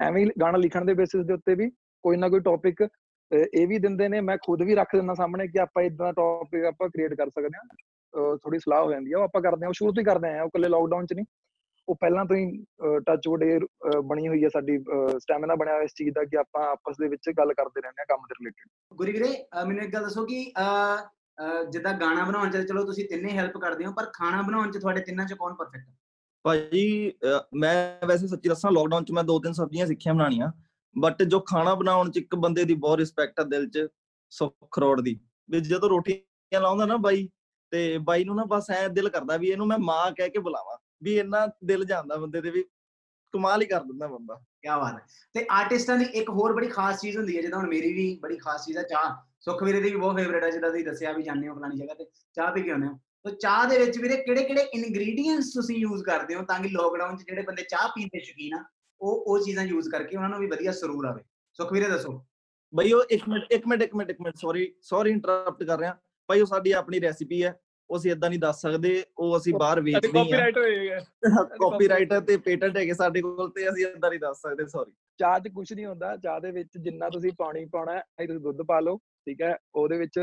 ਐਵੇਂ ਹੀ ਗਾਣਾ ਲਿਖਣ ਦੇ ਬੇਸਿਸ ਦੇ ਉੱਤੇ ਵੀ ਕੋਈ ਨਾ ਕੋਈ ਟੌਪਿਕ ਇਹ ਵੀ ਦਿੰਦੇ ਨੇ, ਮੈਂ ਖੁਦ ਵੀ ਰੱਖ ਦਿੰਦਾ ਸਾਹਮਣੇ ਕਿ ਆਪਾਂ ਇਦਾਂ ਟੌਪਿਕ ਆਪਾਂ ਕ੍ਰੀਏਟ ਕਰ ਸਕਦੇ ਹਾਂ ਥੋੜੀ ਸਲਾਹ ਹੋ ਜਾਂਦੀ ਆ ਉਹ ਆਪਾਂ ਕਰਦੇ ਹਾਂ, ਉਹ ਸ਼ੁਰੂ ਤੋਂ ਹੀ ਕਰਦੇ ਆ ਉਹ ਕੱਲੇ ਲਾਕਡਾਊਨ 'ਚ ਨਹੀਂ। ਉਹ ਪਹਿਲਾਂ ਤੋਂ ਹੀ ਟੱਚ ਵੁੱਡ ਬਣੀ ਹੋਈ ਹੈ ਸਾਡੀ ਸਟੈਮਿਨਾ ਬਣਿਆ ਹੋਇਆ ਇਸ ਚੀਜ਼ ਦਾ ਕਿ ਆਪਾਂ ਆਪਸ ਦੇ ਵਿੱਚ ਗੱਲ ਕਰਦੇ ਰਹਿੰਦੇ ਆ ਕੰਮ ਦੇ ਰਿਲੇਟਡ ਗੁਰੀ ਵੀਰੇ ਮੈਨੂੰ ਇੱਕ ਗੱਲ ਦੱਸੋ ਕਿ ਜਿੱਦਾਂ ਗਾਣਾ ਬਣਾਉਣ ਚ ਚਲੋ ਤੁਸੀਂ ਤਿੰਨੇ ਹੈਲਪ ਕਰਦੇ ਹੋ ਪਰ ਖਾਣਾ ਬਣਾਉਣ ਚ ਤੁਹਾਡੇ ਤਿੰਨਾਂ ਚ ਕੌਣ ਪਰਫੈਕਟ ਹੈ ਭਾਜੀ ਮੈਂ ਵੈਸੇ ਸੱਚੀ ਦੱਸਾਂ ਲਾਕਡਾਊਨ ਚ ਮੈਂ ਦੋ ਤਿੰਨ ਸਬਜ਼ੀਆਂ ਸਿੱਖੀਆਂ ਬਣਾਉਣੀਆਂ ਬਟ ਜੋ ਖਾਣਾ ਬਣਾਉਣ ਚ ਇੱਕ ਬੰਦੇ ਦੀ ਬਹੁਤ ਰਿਸਪੈਕਟ ਹੈ ਦਿਲ ਚ ਸੁੱਖ ਰੋੜ ਦੀ। ਵੀ ਜਦੋਂ ਰੋਟੀਆਂ ਲਾਉਂਦਾ ਨਾ ਬਾਈ ਤੇ ਬਾਈ ਨੂੰ ਨਾ ਬਸ ਐ ਦਿਲ ਕਰਦਾ ਵੀ ਇਹਨੂੰ ਮੈਂ ਮਾਂ ਕਹਿ ਕੇ ਬੁਲਾਵਾਂ। ਵੀ ਇੰਨਾ ਦਿਲ ਜਾਂਦਾ ਬੰਦੇ ਦੇ ਵੀ ਕਮਾਲ ਹੀ ਕਰ ਦਿੰਦਾ ਬੰਦਾ। ਕੀ ਬਾਤ ਹੈ। ਤੇ ਆਰਟਿਸਟਾਂ ਦੀ ਇੱਕ ਹੋਰ ਬੜੀ ਖਾਸ ਚੀਜ਼ ਹੁੰਦੀ ਹੈ ਜਿੱਦਾਂ ਹੁਣ ਮੇਰੀ ਵੀ ਬੜੀ ਖਾਸ ਚੀਜ਼ ਹੈ ਚਾਹ। ਸੁਖ ਵੀਰੇ ਦੀ ਵੀ ਬਹੁਤ ਫੇਵਰੇਟ ਹੈ ਜਿੱਦਾਂ ਤੁਸੀਂ ਦੱਸਿਆ ਵੀ ਜਾਂਦੇ ਹੋ ਫਲਾਣੀ ਜਗ੍ਹਾ ਤੇ ਚਾਹ ਪੀ ਕੇ ਆਉਂਦੇ ਹੋ। ਤਾਂ ਚਾਹ ਦੇ ਵਿੱਚ ਵੀਰੇ ਕਿਹੜੇ ਕਿਹੜੇ ਇਨਗਰੀਡੀਅੰਟਸ ਤੁਸੀਂ ਯੂਜ਼ ਕਰਦੇ ਹੋ ਤਾਂ ਕਿ ਲੋਕਡਾਊਨ 'ਚ ਜਿਹੜੇ ਬੰਦੇ ਚਾਹ ਪੀਣ ਦੇ ਸ਼ੌਕੀਨ ਆ ਉਹ ਉਹ ਚੀਜ਼ਾਂ ਯੂਜ਼ ਕਰਕੇ ਉਹਨਾਂ ਨੂੰ ਵੀ ਵਧੀਆ ਸਰੂਰ ਆਵੇ। ਸੁਖ ਵੀਰੇ ਦੱਸੋ। ਬਈ ਉਹ 1 minute 1 minute 1 minute 1 minute sorry sorry interrupt ਕਰ ਰਿਹਾ। ਭਾਈ ਉਹ ਸਾਡੀ ਆਪਣੀ ਰੈਸਿਪੀ ਹੈ। ਉਹ ਅਸੀਂ ਇਦਾਂ ਨਹੀਂ ਦੱਸ ਸਕਦੇ ਉਹ ਅਸੀਂ ਬਾਹਰ ਵੇਚਦੇ ਹਾਂ ਕਾਪੀਰਾਈਟ ਹੋਏਗਾ। ਕਾਪੀਰਾਈਟ ਤੇ ਪੇਟੈਂਟ ਹੈਗੇ ਸਾਡੇ ਕੋਲ ਤੇ ਅਸੀਂ ਇਦਾਂ ਨਹੀਂ ਦੱਸ ਸਕਦੇ ਸੌਰੀ ਚਾਹ 'ਚ ਕੁਝ ਨਹੀਂ ਹੁੰਦਾ ਚਾਹ ਦੇ ਵਿੱਚ ਜਿੰਨਾ ਤੁਸੀਂ ਪਾਣੀ ਪਾਉਣਾ ਹੈ ਤੁਸੀਂ ਦੁੱਧ ਪਾ ਲਓ ਠੀਕ ਹੈ? ਉਹਦੇ ਵਿੱਚ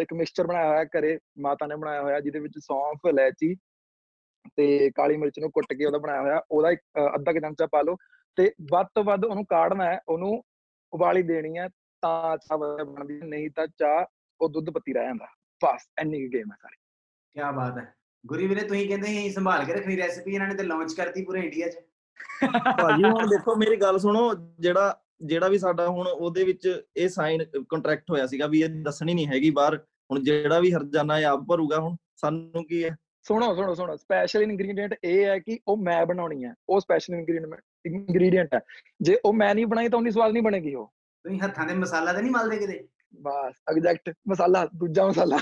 ਇੱਕ ਮਿਕਸਚਰ ਬਣਾਇਆ ਹੋਇਆ ਘਰੇ ਮਾਤਾ ਨੇ ਬਣਾਇਆ ਹੋਇਆ ਜਿਹਦੇ ਵਿੱਚ ਸੌਂਫ ਇਲਾਇਚੀ ਤੇ ਕਾਲੀ ਮਿਰਚ ਨੂੰ ਕੁੱਟ ਕੇ ਉਹਦਾ ਬਣਾਇਆ ਹੋਇਆ ਉਹਦਾ ਇੱਕ ਅੱਧਾ ਚਮਚਾ ਪਾ ਲਓ ਤੇ ਵੱਧ ਤੋਂ ਵੱਧ ਉਹਨੂੰ ਕਾੜਨਾ ਹੈ ਉਹਨੂੰ ਉਬਾਲੀ ਦੇਣੀ ਹੈ ਤਾਂ ਚਾਹ ਬਣਦੀ ਨਹੀਂ ਤਾਂ ਚਾਹ ਉਹ ਦੁੱਧ ਪੱਤੀ ਰਹਿ ਜਾਂਦਾ। ਬਸ ਐਨੀ ਗੇਮ ਹੈ ਸਾਰੀ। ਕੀ ਬਾਤ ਹੈ ਗੁਰੀ ਵੀਰੇ ਤੁਸੀਂ ਕਹਿੰਦੇ ਸੀ ਸੰਭਾਲ ਕੇ ਰੱਖਣੀ ਰੈਸਿਪੀ ਇਹਨਾਂ ਨੇ ਤੇ ਲਾਂਚ ਕਰਤੀ ਪੂਰੇ ਇੰਡੀਆ 'ਚ ਭਾਜੀ ਹੁਣ ਦੇਖੋ ਮੇਰੀ ਗੱਲ ਸੁਣੋ ਜਿਹੜਾ ਜਿਹੜਾ ਵੀ ਸਾਡਾ ਹੁਣ ਉਹਦੇ ਵਿੱਚ ਇਹ ਸਾਈਨ ਕੰਟਰੈਕਟ ਹੋਇਆ ਸੀਗਾ ਵੀ ਇਹ ਦੱਸਣੀ ਨਹੀਂ ਹੈਗੀ ਬਾਹਰ ਹੁਣ ਜਿਹੜਾ ਵੀ ਹਰਜਾਨਾ ਇਹ ਆਪ ਭਰੂਗਾ ਹੁਣ ਸਾਨੂੰ ਕੀ ਹੈ ਸੁਣੋ ਸੁਣੋ ਸੁਣੋ ਸਪੈਸ਼ਲ ਇਨਗਰੀਡੀਐਂਟ ਇਹ ਹੈ ਕਿ ਉਹ ਮੈਂ ਬਣਾਉਣੀ ਹੈ ਉਹ ਸਪੈਸ਼ਲ ਇਨਗਰੀਡੀਐਂਟ ਇਨਗਰੀਡੀਐਂਟ ਹੈ ਜੇ ਉਹ ਮੈਂ ਨਹੀਂ ਬਣਾਈ ਤਾਂ ਉਹਦੀ ਸਵਾਦ ਨਹੀਂ ਬਣੇਗੀ ਉਹ ਤੁਸੀਂ ਹੱਥਾਂ ਦੇ ਮਸਾਲਾ ਤੇ ਨਹੀਂ ਮਲਦੇ ਕਿਤੇ ਬਸ ਐਗਜ਼ੈਕਟ ਮਸਾਲਾ ਦੂਜਾ ਮਸਾਲਾ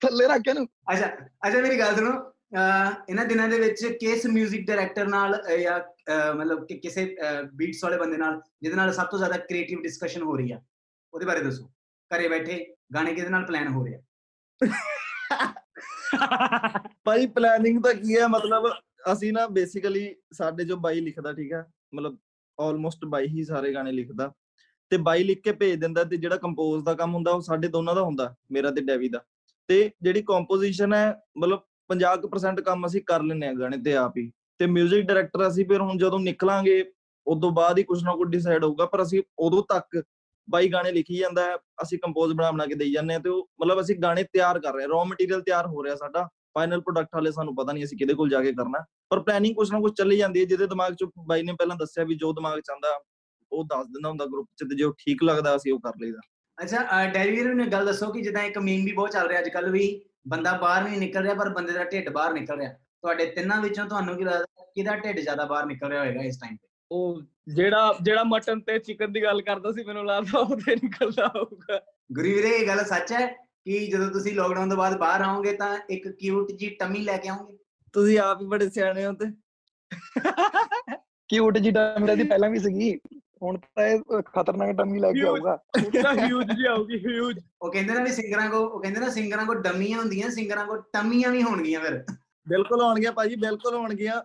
ਥੱਲੇ ਰੱਖ ਕੇ ਨੂੰ ਅੱਛਾ ਅੱਛਾ ਮੇਰੀ ਗੱਲ ਸੁਣੋ ਇਹਨਾਂ ਦਿਨਾਂ ਦੇ ਵਿੱਚ ਕਿਸ 뮤직 ਡਾਇਰੈਕਟਰ ਨਾਲ ਜਾਂ ਮਤਲਬ ਕਿ ਕਿਸੇ ਬੀਟਸ ਵਾਲੇ ਬੰਦੇ ਨਾਲ ਜਿਹਦੇ ਨਾਲ ਸਭ ਤੋਂ ਜ਼ਿਆਦਾ ਕ੍ਰੀਏਟਿਵ ਡਿਸਕਸ਼ਨ ਹੋ ਰਹੀ ਆ ਉਹਦੇ ਬਾਰੇ ਦੱਸੋ ਘਰੇ ਬੈਠੇ ਗਾਣੇ ਕਿਹਦੇ ਨਾਲ ਪਲਾਨ ਹੋ ਰਿਹਾ ਭਾਈ ਪਲੈਨਿੰਗ ਤਾਂ ਕੀ ਹੈ ਮਤਲਬ ਅਸੀਂ ਨਾ ਬੇਸਿਕਲੀ ਸਾਡੇ ਜੋ ਬਾਈ ਲਿਖਦਾ ਠੀਕ ਹੈ ਮਤਲਬ ਆਲਮੋਸਟ ਬਾਈ ਹੀ ਸਾਰੇ ਗਾਣੇ ਲਿਖਦਾ ਤੇ ਬਾਈ ਲਿਖ ਕੇ ਭੇਜ ਦਿੰਦਾ ਤੇ ਜਿਹੜਾ ਕੰਪੋਜ਼ ਦਾ ਕੰਮ ਹੁੰਦਾ ਉਹ ਸਾਡੇ ਦੋਨਾਂ ਦਾ ਹੁੰਦਾ ਮੇਰਾ ਤੇ ਡੈਵੀ ਦਾ ਤੇ ਜਿਹੜੀ ਕੰਪੋਜੀਸ਼ਨ ਹੈ, ਮਤਲਬ 50% ਕੰਮ ਅਸੀਂ ਕਰ ਲੈਨੇ ਆ ਗਾਣੇ ਤੇ ਆਪ ਹੀ। ਤੇ 뮤직 ਡਾਇਰੈਕਟਰ ਅਸੀਂ ਫਿਰ ਹੁਣ ਜਦੋਂ ਨਿਕਲਾਂਗੇ ਉਸ ਤੋਂ ਬਾਅਦ ਹੀ ਕੁਝ ਨਾ ਕੁਝ ਡਿਸਾਈਡ ਹੋਊਗਾ, ਪਰ ਅਸੀਂ ਉਦੋਂ ਤੱਕ ਬਾਈ ਗਾਣੇ ਲਿਖੀ ਜਾਂਦਾ ਹੈ, ਅਸੀਂ ਕੰਪੋਜ਼ ਬਣਾ ਬਣਾ ਕੇ ਦੇਈ ਜਾਂਦੇ ਆ ਤੇ ਉਹ ਮਤਲਬ ਅਸੀਂ ਗਾਣੇ ਤਿਆਰ ਕਰ ਰਹੇ ਆ ਰॉ ਮਟੀਰੀਅਲ ਤਿਆਰ ਹੋ ਰਿਹਾ ਸਾਡਾ। ਫਾਈਨਲ ਪ੍ਰੋਡਕਟ ਹਾਲੇ ਸਾਨੂੰ ਪਤਾ ਨਹੀਂ ਅਸੀਂ ਕਿਹਦੇ ਕੋਲ ਜਾ ਕੇ ਕਰਨਾ। ਪਰ ਪਲੈਨਿੰਗ ਕੁਝ ਨਾ ਕੁਝ ਚੱਲੀ ਜਾਂਦੀ ਹੈ, ਜਿਹਦੇ ਦਿਮਾਗ 'ਚ ਬਾਈ ਨੇ ਪਹਿਲਾਂ ਦੱਸਿਆ ਵੀ ਜੋ ਦਿਮਾਗ 'ਚ ਆਂਦਾ ਉਹ ਦੱਸ ਦਿੰਦਾ ਹੁੰਦਾ ਗਰੁੱਪ 'ਚ ਤੇ ਜੋ ਠੀਕ ਲੱਗਦਾ ਅਸੀਂ ਉਹ ਕਰ ਲਈਦਾ। ਅੱਛਾ ਡੈਰੀਵੀਰ ਨੇ ਗੱਲ ਦੱਸੋ ਕਿ ਜਿੱਦਾਂ ਇੱਕ ਮੀਮ ਵੀ ਬਹੁਤ ਚੱਲ ਰਿਹਾ ਅੱਜ ਕੱਲ ਵੀ ਬੰਦਾ ਬਾਹਰ ਨਹੀਂ ਨਿਕਲ ਰਿਹਾ ਪਰ ਬੰਦੇ ਦਾ ਢਿੱਡ ਬਾਹਰ ਨਿਕਲ ਰਿਹਾ। ਤੁਹਾਡੇ ਤਿੰਨਾਂ ਵਿੱਚੋਂ ਤੁਹਾਨੂੰ ਕੀ ਲੱਗਦਾ ਕਿਹਦਾ ਢਿੱਡ ਜ਼ਿਆਦਾ ਬਾਹਰ ਨਿਕਲ ਰਿਹਾ ਹੋਏਗਾ ਇਸ ਟਾਈਮ ਤੇ? ਉਹ ਜਿਹੜਾ ਜਿਹੜਾ ਮਟਨ ਤੇ ਚਿਕਨ ਦੀ ਗੱਲ ਕਰਦਾ ਸੀ ਮੈਨੂੰ ਲੱਗਦਾ ਉਹਦੇ ਨਿਕਲਦਾ ਹੋਊਗਾ। ਗੁਰੀ ਵੀਰੇ ਇਹ ਗੱਲ ਸੱਚ ਹੈ ਕਿ ਜਦੋਂ ਤੁਸੀਂ ਲੋਕਡਾਊਨ ਤੋਂ ਬਾਅਦ ਬਾਹਰ ਆਓਗੇ ਤਾਂ ਇੱਕ ਕਿਊਟ ਜੀ ਟਮੀ ਲੈ ਕੇ ਆਓਗੇ? ਤੁਸੀਂ ਆਪ ਹੀ ਬੜੇ ਸਿਆਣੇ ਹੋ ਤੇ। ਕਿਊਟ ਜੀ ਟਮੀ ਦੀ ਪਹਿਲਾਂ ਵੀ ਸੀਗੀ। ਹੁਣ ਤਾਂ ਇਹ ਖਤਰਨਾਕ ਟਮੀ ਲੈ ਕੇ ਆਊਗਾ ਉਹਦਾ ਹਿਊਜ ਜੀ ਆਊਗੀ ਹਿਊਜ ਉਹ ਕਹਿੰਦੇ ਨਾ ਵੀ ਸਿੰਗਰਾਂ ਕੋ ਉਹ ਕਹਿੰਦੇ ਨਾ ਸਿੰਗਰਾਂ ਕੋ ਡਮੀਆਂ ਹੁੰਦੀਆਂ ਸਿੰਗਰਾਂ ਕੋ ਟਮੀਆਂ ਵੀ ਹੋਣਗੀਆਂ ਫਿਰ ਬਿਲਕੁਲ ਹੋਣਗੀਆਂ ਭਾਜੀ ਬਿਲਕੁਲ ਹੋਣਗੀਆਂ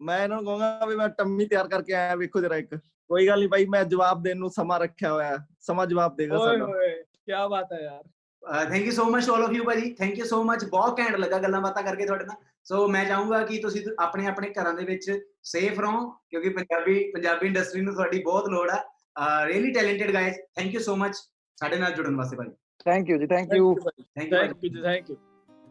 ਮੈਂ ਇਹਨਾਂ ਨੂੰ ਕਹਾਂਗਾ ਵੀ ਮੈਂ ਟੰਮੀ ਤਿਆਰ ਕਰਕੇ ਆਇਆ ਵੇਖੋ ਜਰਾ ਇੱਕ ਕੋਈ ਗੱਲ ਨਹੀਂ ਭਾਈ ਮੈਂ ਜਵਾਬ ਦੇਣ ਨੂੰ ਸਮਾਂ ਰੱਖਿਆ ਹੋਇਆ ਸਮਾਂ ਜਵਾਬ ਦੇਗਾ ਸਾਡਾ ਓਏ ਓਏ ਕੀ ਬਾਤ ਹੈ ਯਾਰ thank you so much all of you ਭਾਜੀ ਥੈਂਕ ਯੂ ਸੋ ਮਚ ਬਹੁਤ ਘੈਂਟ ਲੱਗਾ ਗੱਲਾਂ ਬਾਤਾਂ ਕਰਕੇ ਤੁਹਾਡੇ ਨਾਲ ਸੋ ਮੈਂ ਚਾਹੂੰਗਾ ਕਿ ਤੁਸੀਂ ਆਪਣੇ ਆਪਣੇ ਘਰਾਂ ਦੇ ਵਿੱਚ ਸੇਫ ਰਹੋ ਕਿਉਂਕਿ ਪੰਜਾਬੀ ਪੰਜਾਬੀ ਇੰਡਸਟਰੀ ਨੂੰ ਤੁਹਾਡੀ ਬਹੁਤ ਲੋੜ ਆ really talented guys thank you so much ਸਾਡੇ ਨਾਲ ਜੁੜਨ ਵਾਸਤੇ ਭਾਜੀ ਥੈਂਕ ਯੂ ਜੀ thank you thank you thank you thank you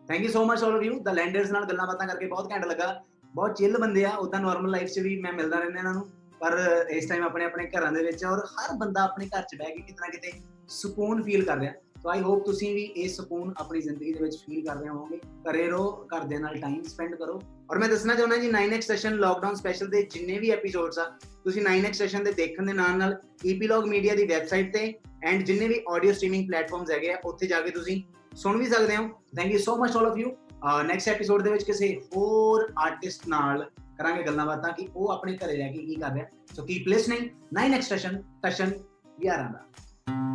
thank you so much all of you the Landers ਨਾਲ ਗੱਲਾਂ ਬਾਤਾਂ ਕਰਕੇ ਬਹੁਤ ਘੈਂਟ ਲੱਗਾ ਬਹੁਤ ਚਿੱਲ ਬੰਦੇ ਆ ਉਦਾਂ ਨਾਰਮਲ ਲਾਈਫ 'ਚ ਵੀ ਮੈਂ ਮਿਲਦਾ ਰਹਿੰਦਾ ਇਹਨਾਂ ਨੂੰ ਪਰ ਇਸ ਟਾਈਮ ਆਪਣੇ ਆਪਣੇ ਘਰਾਂ ਦੇ ਵਿੱਚ ਔਰ ਹਰ ਬੰਦਾ ਆਪਣੇ ਘਰ 'ਚ ਬਹਿ ਕੇ ਕਿਤਨਾ ਕਿਤੇ ਸਕੂਨ ਫੀਲ ਕਰ ਰਿਹਾ ਸੋ ਆਈ ਹੋਪ ਤੁਸੀਂ ਵੀ ਇਹ ਸਕੂਨ ਆਪਣੀ ਜ਼ਿੰਦਗੀ ਦੇ ਵਿੱਚ ਫੀਲ ਕਰ ਰਹੇ ਹੋਵੋਗੇ ਘਰੇ ਰਹੋ ਘਰਦਿਆਂ ਨਾਲ ਟਾਈਮ ਸਪੈਂਡ ਕਰੋ ਔਰ ਮੈਂ ਦੱਸਣਾ ਚਾਹੁੰਦਾ ਜੀ 9x ਸੈਸ਼ਨ ਲਾਕਡਾਊਨ ਸਪੈਸ਼ਲ ਦੇ ਜਿੰਨੇ ਵੀ ਐਪੀਸੋਡਸ ਆ ਤੁਸੀਂ 9x ਸੈਸ਼ਨ ਦੇ ਦੇਖਣ ਦੇ ਨਾਲ ਨਾਲ ਈਪੀਲੌਗ ਮੀਡੀਆ ਦੀ ਵੈਬਸਾਈਟ ਤੇ ਐਂਡ ਜਿੰਨੇ ਵੀ ਆਡੀਓ ਸਟ੍ਰੀਮਿੰਗ ਪਲੇਟਫਾਰਮਸ ਹੈਗੇ ਆ ਉੱਥੇ ਜਾ ਕੇ ਤੁਸੀਂ ਸੁਣ ਵੀ ਸਕਦੇ ਹੋ thank you so much all of you next episode ਦੇ ਵਿੱਚ ਕਿਸੇ ਹੋਰ ਆਰਟਿਸਟ ਨਾਲ ਕਰਾਂਗੇ ਗੱਲਾਂ ਬਾਤਾਂ ਕਿ ਉਹ ਆਪਣੇ ਘਰੇ ਰਹਿ ਕੇ ਕੀ ਕਰ ਰਿਹਾ so keep listening 9 extraction Tashan 11 ਦਾ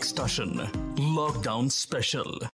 extortion. Lockdown special.